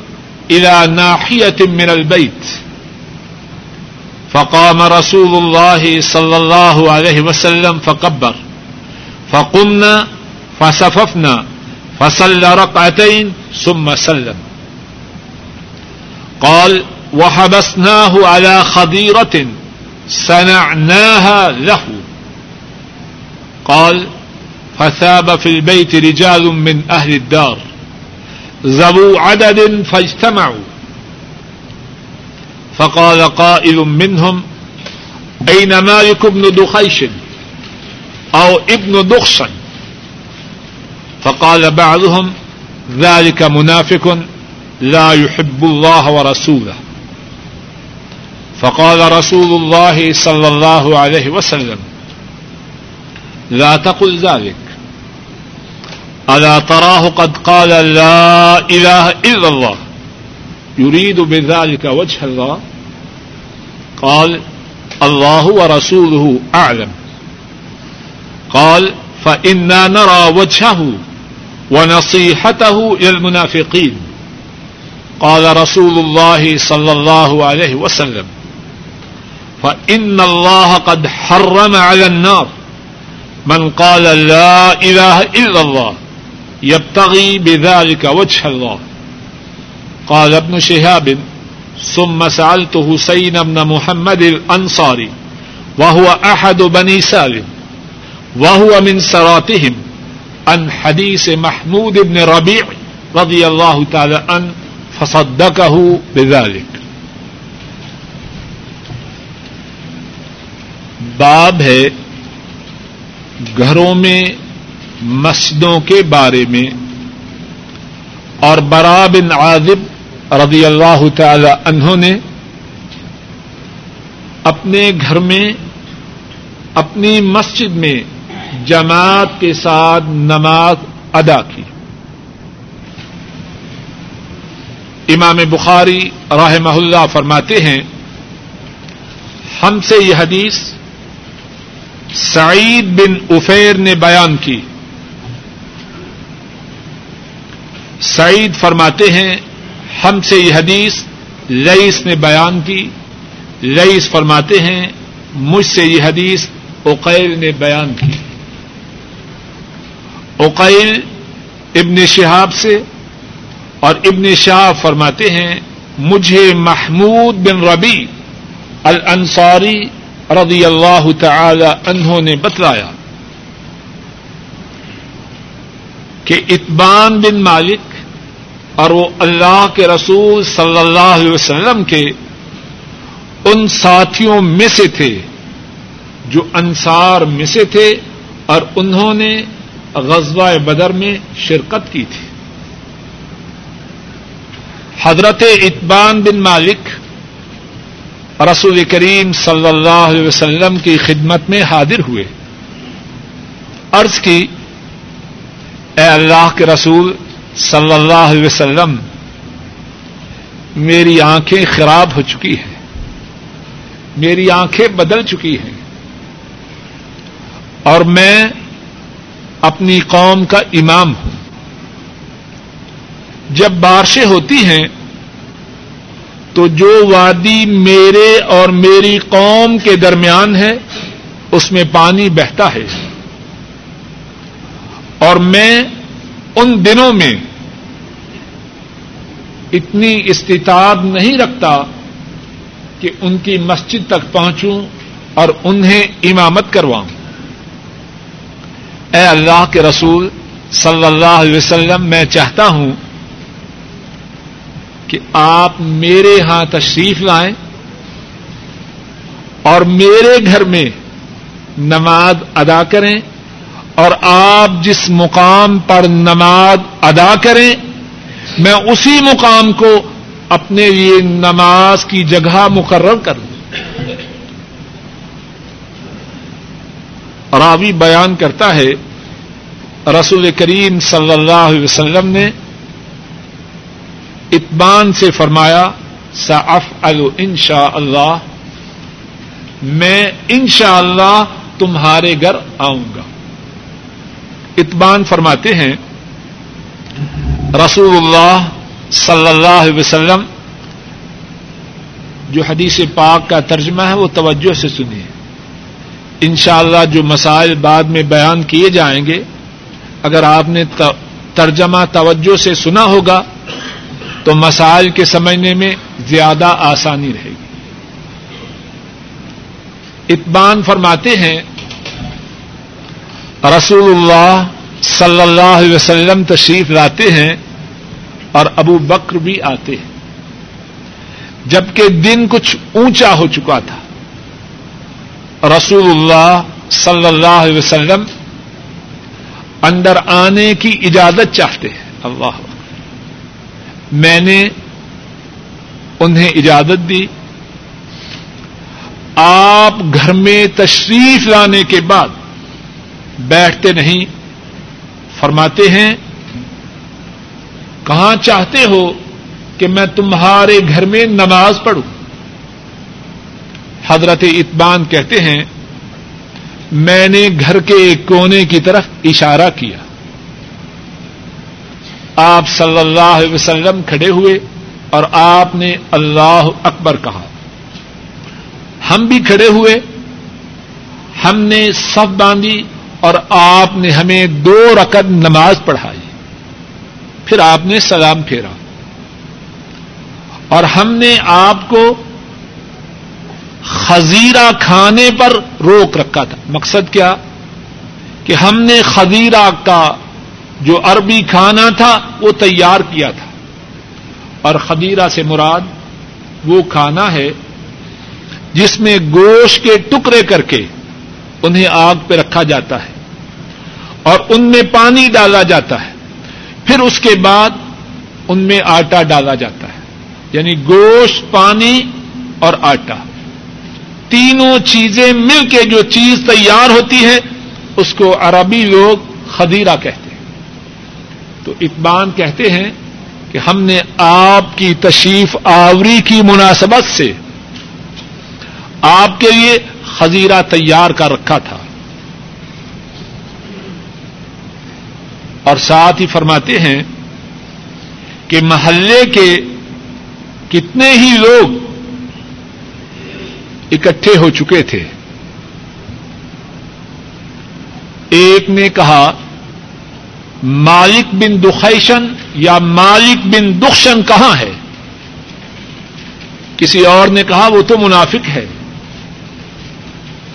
إلى ناحية من البيت. فقام رسول الله صلى الله عليه وسلم فكبر فقمنا، فصففنا فصلى ركعتين ثم سلم. قال، وحبسناه على خضيرة صنعناها له. قال، فثاب في البيت رجال من أهل الدار. ذو عدد فاجتمعوا. فقال قائل منهم، أين مالك بن دخيش؟ أو ابن دخشن. فقال بعضهم ذلك منافق لا يحب الله ورسوله. فقال رسول الله صلى الله عليه وسلم لا تقل ذلك. ألا تراه قد قال لا إله إلا الله. يريد بذلك وجه الله. قال الله ورسوله أعلم. قال، فإنا نرى وجهه ونصيحته إلى المنافقين. قال رسول الله صلى الله عليه وسلم، فإن الله قد حرم على النار. من قال لا إله إلا الله يبتغي بذلك وجه الله. قال ابن شهاب، ثم سألت حسين بن محمد الأنصاري وهو أحد بني سالم. وهو من سراتهم عن حديث محمود بن ربيع رضي الله تعالى عنه فصدقه بذلك۔ باب ہے گھروں میں، مسجدوں کے بارے میں۔ اور برا بن عازب رضی اللہ تعالی انہوں نے اپنے گھر میں، اپنی مسجد میں جماعت کے ساتھ نماز ادا کی۔ امام بخاری راہ اللہ فرماتے ہیں، ہم سے یہ حدیث سعید بن افیر نے بیان کی۔ سعید فرماتے ہیں، ہم سے یہ حدیث لئیس نے بیان کی۔ لئیس فرماتے ہیں، مجھ سے یہ حدیث اوقیل نے بیان کی۔ اوقیل ابن شہاب سے اور ابن شہاب فرماتے ہیں، مجھے محمود بن ربی الانصاری رضی اللہ تعالی انہوں نے بتلایا کہ اتبان بن مالک اور وہ اللہ کے رسول صلی اللہ علیہ وسلم کے ان ساتھیوں میں سے تھے جو انصار میں سے تھے اور انہوں نے غزوہ بدر میں شرکت کی تھی۔ حضرت اتبان بن مالک رسول کریم صلی اللہ علیہ وسلم کی خدمت میں حاضر ہوئے۔ عرض کی، اے اللہ کے رسول صلی اللہ علیہ وسلم، میری آنکھیں خراب ہو چکی ہیں۔ میری آنکھیں بدل چکی ہیں۔ اور میں اپنی قوم کا امام ہوں۔ جب بارشیں ہوتی ہیں، تو جو وادی میرے اور میری قوم کے درمیان ہے، اس میں پانی بہتا ہے۔ اور میں ان دنوں میں اتنی استطاعت نہیں رکھتا کہ ان کی مسجد تک پہنچوں اور انہیں امامت کرواؤں۔ اے اللہ کے رسول صلی اللہ علیہ وسلم، میں چاہتا ہوں کہ آپ میرے ہاں تشریف لائیں اور میرے گھر میں نماز ادا کریں اور آپ جس مقام پر نماز ادا کریں، میں اسی مقام کو اپنے لیے نماز کی جگہ مقرر کر دوں۔ راوی بیان کرتا ہے، رسول کریم صلی اللہ علیہ وسلم نے اتبان سے فرمایا سف انشاء اللہ میں انشاء اللہ تمہارے گھر آؤں گا۔ اتبان فرماتے ہیں، رسول اللہ صلی اللہ علیہ وسلم، جو حدیث پاک کا ترجمہ ہے، وہ توجہ سے سنیے۔ انشاءاللہ اللہ جو مسائل بعد میں بیان کیے جائیں گے، اگر آپ نے ترجمہ توجہ سے سنا ہوگا، تو مسائل کے سمجھنے میں زیادہ آسانی رہے گی۔ اتبان فرماتے ہیں، رسول اللہ صلی اللہ علیہ وسلم تشریف لاتے ہیں اور ابو بکر بھی آتے ہیں۔ جبکہ دن کچھ اونچا ہو چکا تھا۔ رسول اللہ صلی اللہ علیہ وسلم اندر آنے کی اجازت چاہتے ہیں۔ اللہ۔ میں نے انہیں اجازت دی۔ آپ گھر میں تشریف لانے کے بعد بیٹھتے نہیں۔ فرماتے ہیں، کہاں چاہتے ہو کہ میں تمہارے گھر میں نماز پڑھوں؟ حضرت اطبان کہتے ہیں، میں نے گھر کے ایک کونے کی طرف اشارہ کیا۔ آپ صلی اللہ علیہ وسلم کھڑے ہوئے اور آپ نے اللہ اکبر کہا۔ ہم بھی کھڑے ہوئے، ہم نے سب باندھی اور آپ نے ہمیں دو رقد نماز پڑھائی۔ پھر آپ نے سلام پھیرا۔ اور ہم نے آپ کو خزیرہ کھانے پر روک رکھا تھا۔ مقصد کیا؟ کہ ہم نے خزیرہ کا جو عربی کھانا تھا وہ تیار کیا تھا۔ اور خدیرہ سے مراد وہ کھانا ہے جس میں گوشت کے ٹکڑے کر کے انہیں آگ پہ رکھا جاتا ہے اور ان میں پانی ڈالا جاتا ہے۔ پھر اس کے بعد ان میں آٹا ڈالا جاتا ہے۔ یعنی گوشت، پانی اور آٹا۔ تینوں چیزیں مل کے جو چیز تیار ہوتی ہے اس کو عربی لوگ خدیرہ کہتے ہیں۔ تو اطبان کہتے ہیں کہ ہم نے آپ کی تشریف آوری کی مناسبت سے آپ کے لیے خزیرہ تیار کر رکھا تھا۔ اور ساتھ ہی فرماتے ہیں کہ محلے کے کتنے ہی لوگ اکٹھے ہو چکے تھے۔ ایک نے کہا، مالک بن دخیشن یا مالک بن دخشن کہاں ہے؟ کسی اور نے کہا، وہ تو منافق ہے۔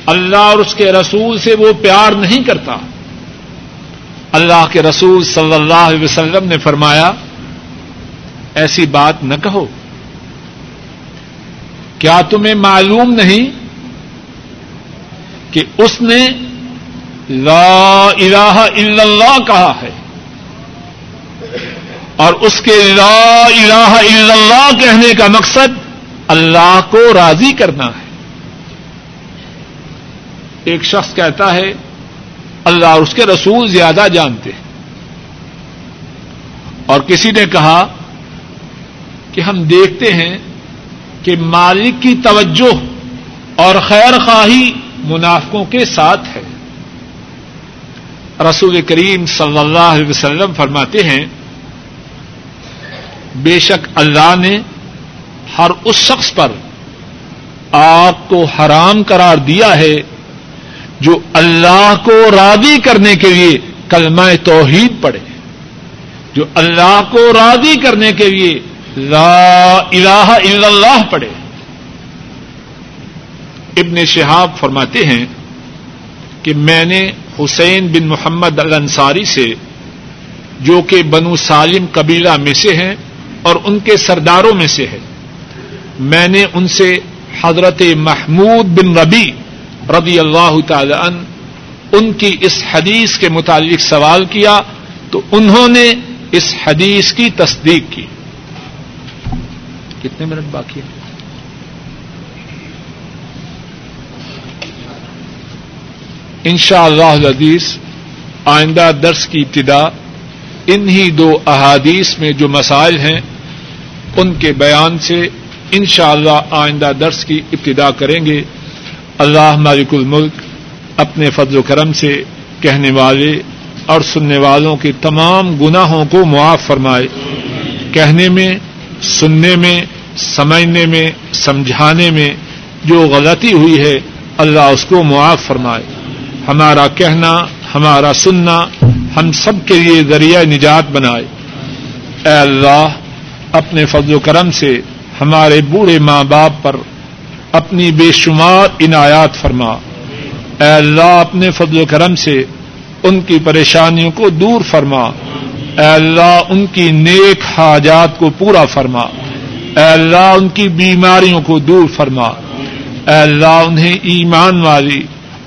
اللہ اور اس کے رسول سے وہ پیار نہیں کرتا۔ اللہ کے رسول صلی اللہ علیہ وسلم نے فرمایا، ایسی بات نہ کہو۔ کیا تمہیں معلوم نہیں کہ اس نے لا الہ الا اللہ کہا ہے اور اس کے لا الہ الا اللہ کہنے کا مقصد اللہ کو راضی کرنا ہے؟ ایک شخص کہتا ہے، اللہ اور اس کے رسول زیادہ جانتے ہیں۔ اور کسی نے کہا کہ ہم دیکھتے ہیں کہ مالک کی توجہ اور خیر خواہی منافقوں کے ساتھ ہے۔ رسول کریم صلی اللہ علیہ وسلم فرماتے ہیں، بے شک اللہ نے ہر اس شخص پر آپ کو حرام قرار دیا ہے جو اللہ کو راضی کرنے کے لیے کلمہ توحید پڑے جو اللہ کو راضی کرنے کے لیے لا الہ الا اللہ پڑے ابن شہاب فرماتے ہیں کہ میں نے حسین بن محمد الانصاری سے، جو کہ بنو سالم قبیلہ میں سے ہیں اور ان کے سرداروں میں سے ہے میں نے ان سے حضرت محمود بن ربی رضی اللہ تعالی ان ان کی اس حدیث کے متعلق سوال کیا تو انہوں نے اس حدیث کی تصدیق کی۔ کتنے منٹ باقی ہیں؟ ان شاء اللہ حدیث آئندہ درس کی ابتدا انہی دو احادیث میں جو مسائل ہیں، ان کے بیان سے انشاءاللہ اللہ آئندہ درس کی ابتدا کریں گے۔ اللہ مالک الملک اپنے فضل و کرم سے کہنے والے اور سننے والوں کے تمام گناہوں کو معاف فرمائے۔ کہنے میں سننے میں، سمجھنے میں، سمجھانے میں جو غلطی ہوئی ہے، اللہ اس کو معاف فرمائے۔ ہمارا کہنا، ہمارا سننا ہم سب کے لیے ذریعہ نجات بنائے۔ اے اللہ، اپنے فضل و کرم سے ہمارے بوڑھے ماں باپ پر اپنی بے شمار عنایات فرما۔ اے اللہ، اپنے فضل و کرم سے ان کی پریشانیوں کو دور فرما۔ اے اللہ ان کی نیک حاجات کو پورا فرما۔ اے اللہ ان کی بیماریوں کو دور فرما۔ اے اللہ انہیں ایمان والی،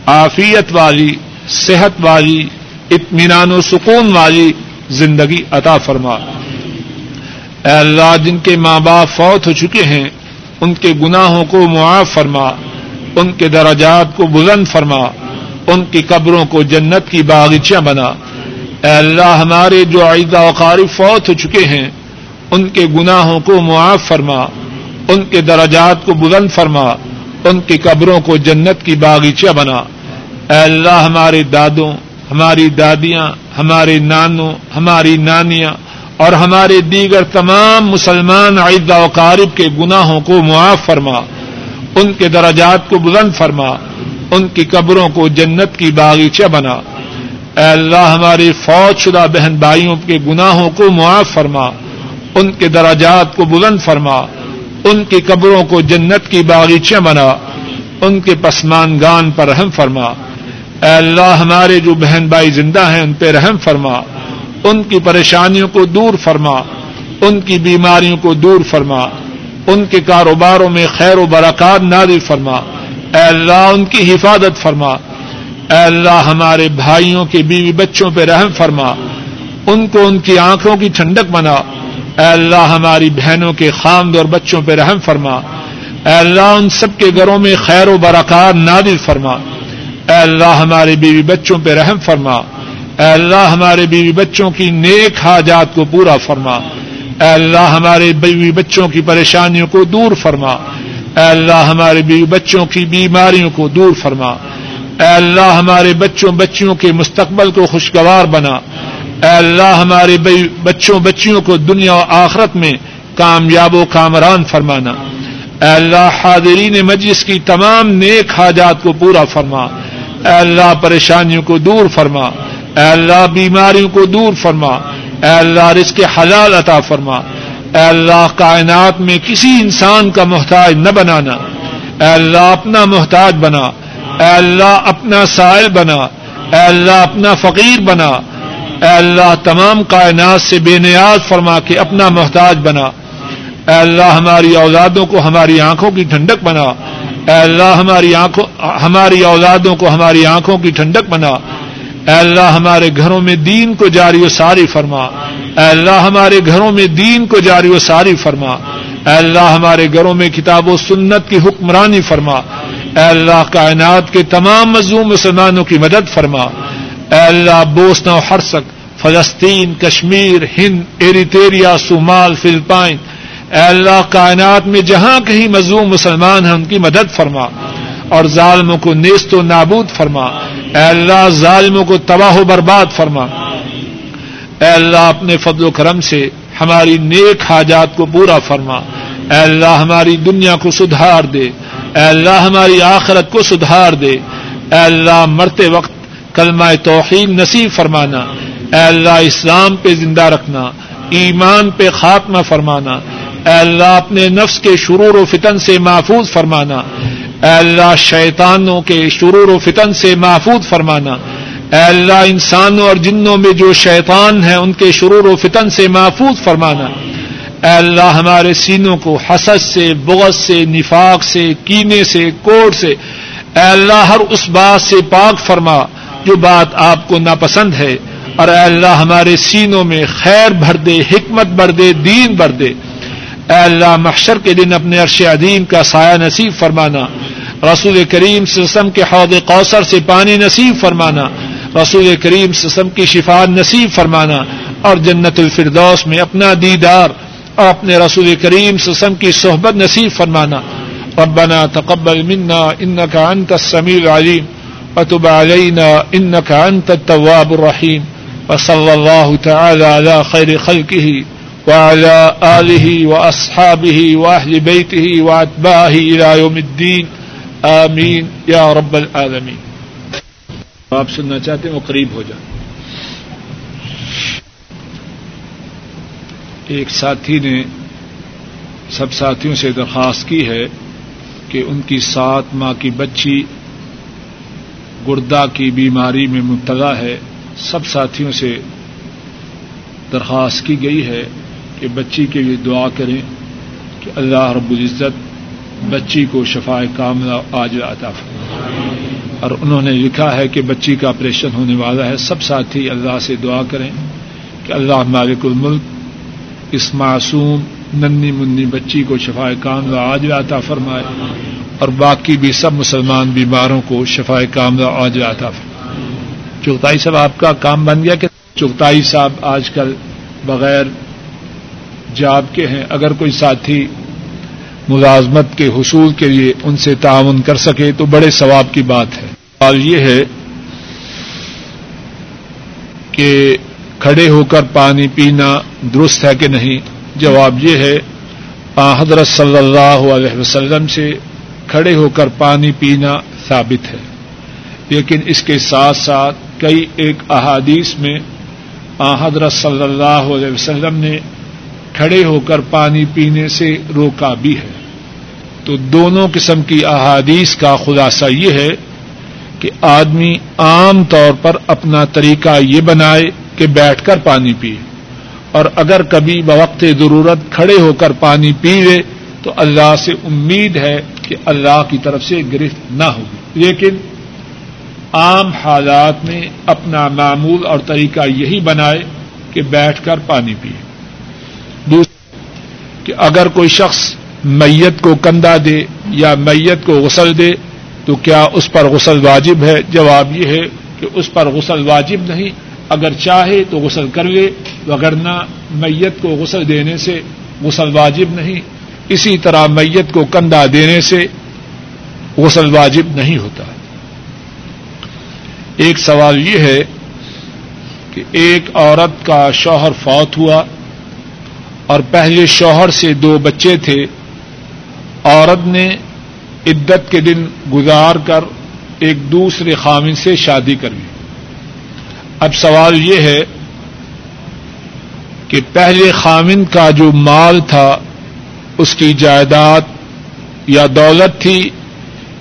عافیت والی، صحت والی، اطمینان و سکون والی زندگی عطا فرما۔ اے اللہ جن کے ماں باپ فوت ہو چکے ہیں، ان کے گناہوں کو معاف فرما۔ ان کے درجات کو بلند فرما۔ ان کی قبروں کو جنت کی باغیچیاں بنا۔ اے اللہ، ہمارے جو عیدہ وقاری فوت ہو چکے ہیں، ان کے گناہوں کو معاف فرما، ان کے درجات کو بلند فرما، ان کی قبروں کو جنت کی باغیچیاں بنا۔ اے اللہ، ہمارے دادوں، ہماری دادیاں، ہمارے نانوں، ہماری نانیاں اور ہمارے دیگر تمام مسلمان عیدہ وقارب کے گناہوں کو معاف فرما۔ ان کے درجات کو بلند فرما۔ ان کی قبروں کو جنت کی باغیچہ بنا۔ اے اللہ ہماری فوج شدہ بہن بھائیوں کے گناہوں کو معاف فرما، ان کے دراجات کو بلند فرما، ان کی قبروں کو جنت کی باغیچہ بنا، ان کے پسمان گان پر رحم فرما۔ اے اللہ ہمارے جو بہن بھائی زندہ ہیں، ان پہ رحم فرما۔ ان کی پریشانیوں کو دور فرما، ان کی بیماریوں کو دور فرما۔ ان کے کاروباروں میں خیر و برکات نادر فرما۔ اے اللہ ان کی حفاظت فرما۔ اے اللہ ہمارے بھائیوں کے بیوی بچوں پہ رحم فرما، ان کو ان کی آنکھوں کی ٹھنڈک بنا۔ اے اللہ ہماری بہنوں کے خامد اور بچوں پہ رحم فرما۔ اے اللہ ان سب کے گھروں میں خیر و برکات نادر فرما۔ اے اللہ ہمارے بیوی بچوں پہ رحم فرما۔ اے اللہ ہمارے بیوی بچوں کی نیک حاجات کو پورا فرما۔ اے اللہ ہمارے بیوی بچوں کی پریشانیوں کو دور فرما۔ اے اللہ ہمارے بیوی بچوں کی بیماریوں کو دور فرما۔ اے اللہ ہمارے بچوں بچیوں کے مستقبل کو خوشگوار بنا۔ اے اللہ ہمارے بچوں بچیوں کو دنیا و آخرت میں کامیاب و کامران فرمانا۔ اے اللہ حاضرین مجلس کی تمام نیک حاجات کو پورا فرما۔ اے اللہ پریشانیوں کو دور فرما۔ اے اللہ بیماریوں کو دور فرما۔ اے اللہ رزق حلال عطا فرما۔ اے اللہ کائنات میں کسی انسان کا محتاج نہ بنانا۔ اے اللہ اپنا محتاج بنا۔ اے اللہ اپنا سائل بنا، اے اللہ اپنا فقیر بنا، اے اللہ تمام کائنات سے بے نیاز فرما کے اپنا محتاج بنا۔ اے اللہ ہماری اولادوں کو ہماری آنکھوں کی ٹھنڈک بنا۔ اے اللہ ہماری آنکھوں، ہماری اولادوں کو ہماری آنکھوں کی ٹھنڈک بنا۔ اے اللہ ہمارے گھروں میں دین کو جاری و ساری فرما۔ اے اللہ ہمارے گھروں میں دین کو جاری و ساری فرما۔ اے اللہ ہمارے گھروں میں کتاب و سنت کی حکمرانی فرما۔ اے اللہ کائنات کے تمام مزوم مسلمانوں کی مدد فرما۔ اے اللہ بوسنا و ہرسک، فلسطین، کشمیر، ہند، ایریٹیریا، صومال، فلپائن۔ اے اللہ کائنات میں جہاں کہیں مزوم مسلمان ہیں، ان کی مدد فرما۔ اور ظالموں کو نیست و نابود فرما۔ اے اللہ ظالموں کو تباہ و برباد فرما۔ اے اللہ اپنے فضل و کرم سے ہماری نیک حاجات کو پورا فرما۔ اے اللہ ہماری دنیا کو سدھار دے۔ اے اللہ ہماری آخرت کو سدھار دے۔ اے اللہ مرتے وقت کلمہ توحید نصیب فرمانا۔ اے اللہ اسلام پہ زندہ رکھنا۔ ایمان پہ خاتمہ فرمانا۔ اے اللہ اپنے نفس کے شرور و فتن سے محفوظ فرمانا۔ اے اللہ شیطانوں کے شرور و فتن سے محفوظ فرمانا۔ اے اللہ انسانوں اور جنوں میں جو شیطان ہیں، ان کے شرور و فتن سے محفوظ فرمانا۔ اے اللہ ہمارے سینوں کو حسد سے، بغض سے، نفاق سے، کینے سے، کوڑ سے، اے اللہ ہر اس بات سے پاک فرما جو بات آپ کو ناپسند ہے۔ اور اے اللہ ہمارے سینوں میں خیر بھر دے، حکمت بھر دے، دین بھر دے۔ اے اللہ محشر کے دن اپنے عرش عدیم کا سایہ نصیب فرمانا۔ رسول کریم سسم کے حوض کوثر سے پانی نصیب فرمانا۔ رسول کریم سسم کی شفا نصیب فرمانا۔ اور جنت الفردوس میں اپنا دیدار۔ اپنے رسول کریم سسم کی صحبت نصیب فرمانا، ربنا تقبل منا انك انت السميع العليم وتب علينا انك انت التواب الرحيم وصلى الله تعالى على خير خلقه وعلى آله وأصحابه وأهل بيته وأتباعه إلى يوم الدين آمين يا رب العالمين آپ سننا چاہتے ہیں وہ قریب ہو جائیں ایک ساتھی نے سب ساتھیوں سے درخواست کی ہے کہ ان کی سات ماہ کی بچی گردہ کی بیماری میں مبتلا ہے۔ سب ساتھیوں سے درخواست کی گئی ہے کہ بچی کے لیے دعا کریں کہ اللہ رب العزت بچی کو شفا کاملہ آج عطا اور انہوں نے لکھا ہے کہ بچی کا آپریشن ہونے والا ہے۔ سب ساتھی اللہ سے دعا کریں کہ اللہ مالک الملک اس معصوم ننی منی بچی کو شفا کاملہ آج عطا فرمائے اور باقی بھی سب مسلمان بیماروں کو شفا کاملہ آج عطا فرمائے۔ چغتائی صاحب، آپ کا کام بن گیا کہ چغتائی صاحب آج کل بغیر جاب کے ہیں۔ اگر کوئی ساتھی ملازمت کے حصول کے لیے ان سے تعاون کر سکے تو بڑے ثواب کی بات ہے۔ اور یہ ہے کہ کھڑے ہو کر پانی پینا درست ہے کہ نہیں؟ جواب یہ ہے حضرت صلی اللہ علیہ وسلم سے کھڑے ہو کر پانی پینا ثابت ہے۔ لیکن اس کے ساتھ ساتھ کئی ایک احادیث میں حضرت صلی اللہ علیہ وسلم نے کھڑے ہو کر پانی پینے سے روکا بھی ہے۔ تو دونوں قسم کی احادیث کا خلاصہ یہ ہے کہ آدمی عام طور پر اپنا طریقہ یہ بنائے کہ بیٹھ کر پانی پیے۔ اور اگر کبھی بوقت ضرورت کھڑے ہو کر پانی پی لے تو اللہ سے امید ہے کہ اللہ کی طرف سے گرفت نہ ہوگی۔ لیکن عام حالات میں اپنا معمول اور طریقہ یہی بنائے کہ بیٹھ کر پانی پیے۔ کہ اگر کوئی شخص میت کو کندھا دے یا میت کو غسل دے، تو کیا اس پر غسل واجب ہے؟ جواب یہ ہے کہ اس پر غسل واجب نہیں اگر چاہے تو غسل کر لے وگرنہ میت کو غسل دینے سے غسل واجب نہیں، اسی طرح میت کو کندھا دینے سے غسل واجب نہیں ہوتا۔ ایک سوال یہ ہے کہ ایک عورت کا شوہر فوت ہوا اور پہلے شوہر سے دو بچے تھے، عورت نے عدت کے دن گزار کر ایک دوسرے خامن سے شادی کر لی اب سوال یہ ہے کہ پہلے خامن کا جو مال تھا، اس کی جائیداد یا دولت تھی،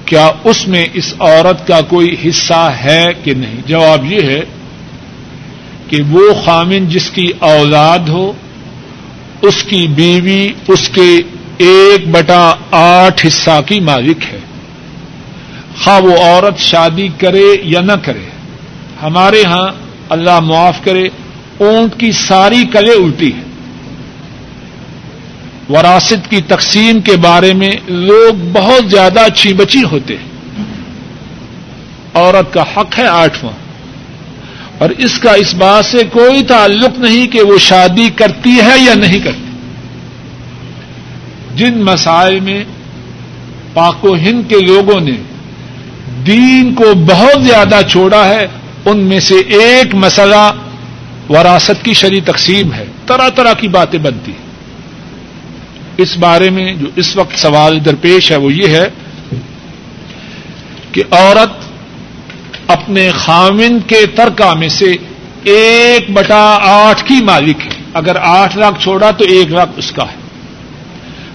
کیا اس میں اس عورت کا کوئی حصہ ہے کہ نہیں؟ جواب یہ ہے کہ وہ خامن جس کی اولاد ہو، اس کی بیوی، اس کے ایک بٹا آٹھ حصہ کی مالک ہے۔ خواہ وہ عورت شادی کرے یا نہ کرے، ہمارے ہاں اللہ معاف کرے، اونٹ کی ساری کلے الٹی ہے وراثت کی تقسیم کے بارے میں لوگ بہت زیادہ اچھی بچی ہوتے ہیں۔ عورت کا حق ہے آٹھواں۔ اور اس کا اس بات سے کوئی تعلق نہیں کہ وہ شادی کرتی ہے یا نہیں کرتی۔ جن مسائل میں پاک و ہند کے لوگوں نے دین کو بہت زیادہ چھوڑا ہے ان میں سے ایک مسئلہ وراثت کی شری تقسیم ہے۔ طرح طرح کی باتیں بنتی اس بارے میں جو اس وقت سوال درپیش ہے وہ یہ ہے کہ عورت اپنے خامن کے ترکا میں سے ایک بٹا آٹھ کی مالک ہے۔ اگر آٹھ لاکھ چھوڑا تو ایک لاکھ اس کا ہے۔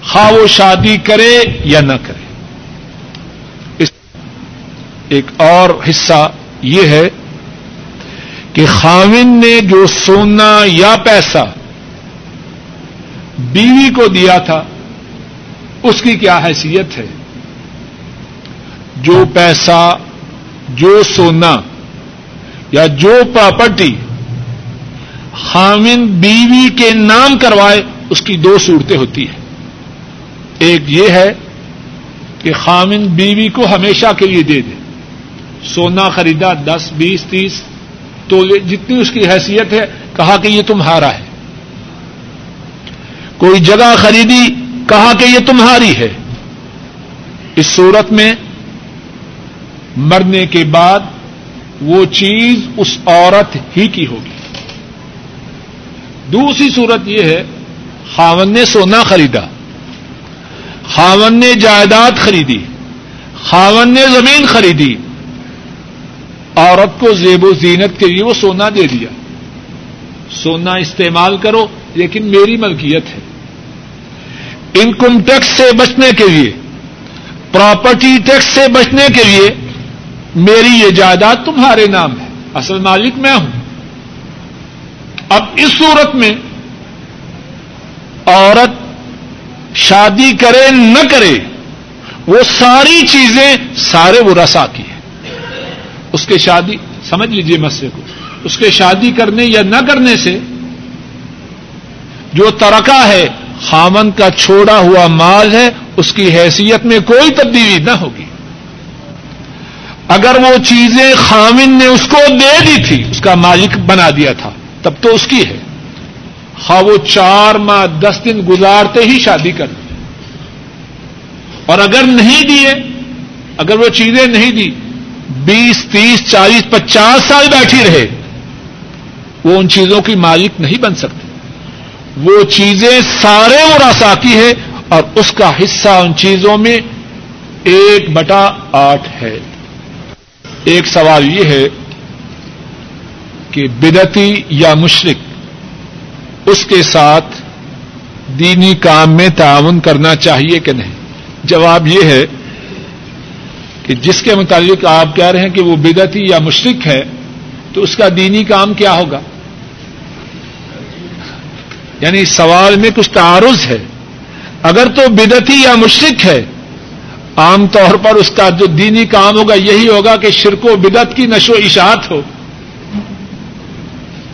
خواہ وہ شادی کرے یا نہ کرے۔ اس ایک اور حصہ یہ ہے کہ خامن نے جو سونا یا پیسہ بیوی کو دیا تھا، اس کی کیا حیثیت ہے؟ جو پیسہ، جو سونا یا جو پراپرٹی خامن بیوی کے نام کروائے، اس کی دو صورتیں ہوتی ہیں۔ ایک یہ ہے کہ خامن بیوی کو ہمیشہ کے لیے دے دے۔ سونا خریدا دس، بیس، تیس تو جتنی اس کی حیثیت ہے، کہا کہ یہ تمہارا ہے۔ کوئی جگہ خریدی، کہا کہ یہ تمہاری ہے۔ اس صورت میں مرنے کے بعد وہ چیز اس عورت ہی کی ہوگی۔ دوسری صورت یہ ہے، خاون نے سونا خریدا۔ خاون نے جائیداد خریدی۔ خاون نے زمین خریدی۔ عورت کو زیب و زینت کے لیے وہ سونا دے دیا۔ سونا استعمال کرو، لیکن میری ملکیت ہے۔ انکم ٹیکس سے بچنے کے لیے، پراپرٹی ٹیکس سے بچنے کے لیے میری یہ جائیداد تمہارے نام ہے۔ اصل مالک میں ہوں۔ اب اس صورت میں عورت شادی کرے نہ کرے، وہ ساری چیزیں سارے وہ رسا کی ہیں۔ اس کے شادی، سمجھ لیجیے مسئلے کو، اس کے شادی کرنے یا نہ کرنے سے جو ترکا ہے، خامن کا چھوڑا ہوا مال ہے، اس کی حیثیت میں کوئی تبدیلی نہ ہوگی۔ اگر وہ چیزیں خامن نے اس کو دے دی تھی، اس کا مالک بنا دیا تھا، تب تو اس کی ہے۔ ہاں وہ چار ماہ، دس دن گزارتے ہی شادی کر دی اور اگر نہیں دیے، اگر وہ چیزیں نہیں دی بیس، تیس، چالیس، پچاس سال بیٹھی رہے، وہ ان چیزوں کی مالک نہیں بن سکتے وہ چیزیں سارے وہ راساکی ہے اور اس کا حصہ ان چیزوں میں ایک بٹا آٹھ ہے۔ ایک سوال یہ ہے کہ بدتی یا مشرق اس کے ساتھ دینی کام میں تعاون کرنا چاہیے کہ نہیں؟ جواب یہ ہے کہ جس کے متعلق آپ کہہ رہے ہیں کہ وہ بدتی یا مشرق ہے، تو اس کا دینی کام کیا ہوگا؟ یعنی سوال میں کچھ تعارض ہے۔ اگر تو بدتی یا مشرق ہے، عام طور پر اس کا جو دینی کام ہوگا یہی ہوگا کہ شرک و بدت کی نشو و اشاعت ہو۔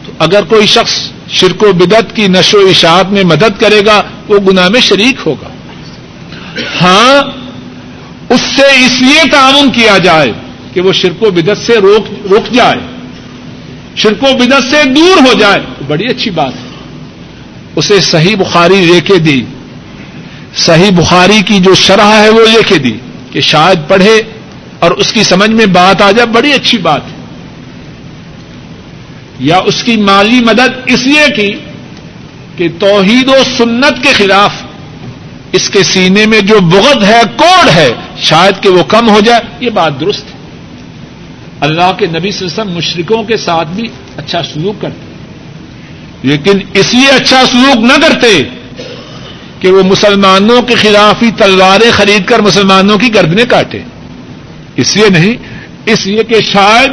تو اگر کوئی شخص شرک و بدت کی نشو و اشاعت میں مدد کرے گا، وہ گناہ میں شریک ہوگا۔ ہاں اس سے اس لیے تعاون کیا جائے کہ وہ شرک و بدت سے روک رک جائے، شرک و بدت سے دور ہو جائے بڑی اچھی بات ہے۔ اسے صحیح بخاری لے کے دی۔ صحیح بخاری کی جو شرح ہے وہ لے کے دی کہ شاید پڑھے اور اس کی سمجھ میں بات آ جائے، بڑی اچھی بات ہے۔ یا اس کی مالی مدد اس لیے کی کہ توحید و سنت کے خلاف اس کے سینے میں جو بغد ہے، کوڑ ہے، شاید کہ وہ کم ہو جائے۔ یہ بات درست ہے۔ اللہ کے نبی صلی اللہ علیہ وسلم مشرقوں کے ساتھ بھی اچھا سلوک کرتے لیکن اس لیے اچھا سلوک نہ کرتے کہ وہ مسلمانوں کے خلاف ہی تلواریں خرید کر مسلمانوں کی گردنیں کاٹے۔ اس لیے نہیں، اس لیے کہ شاید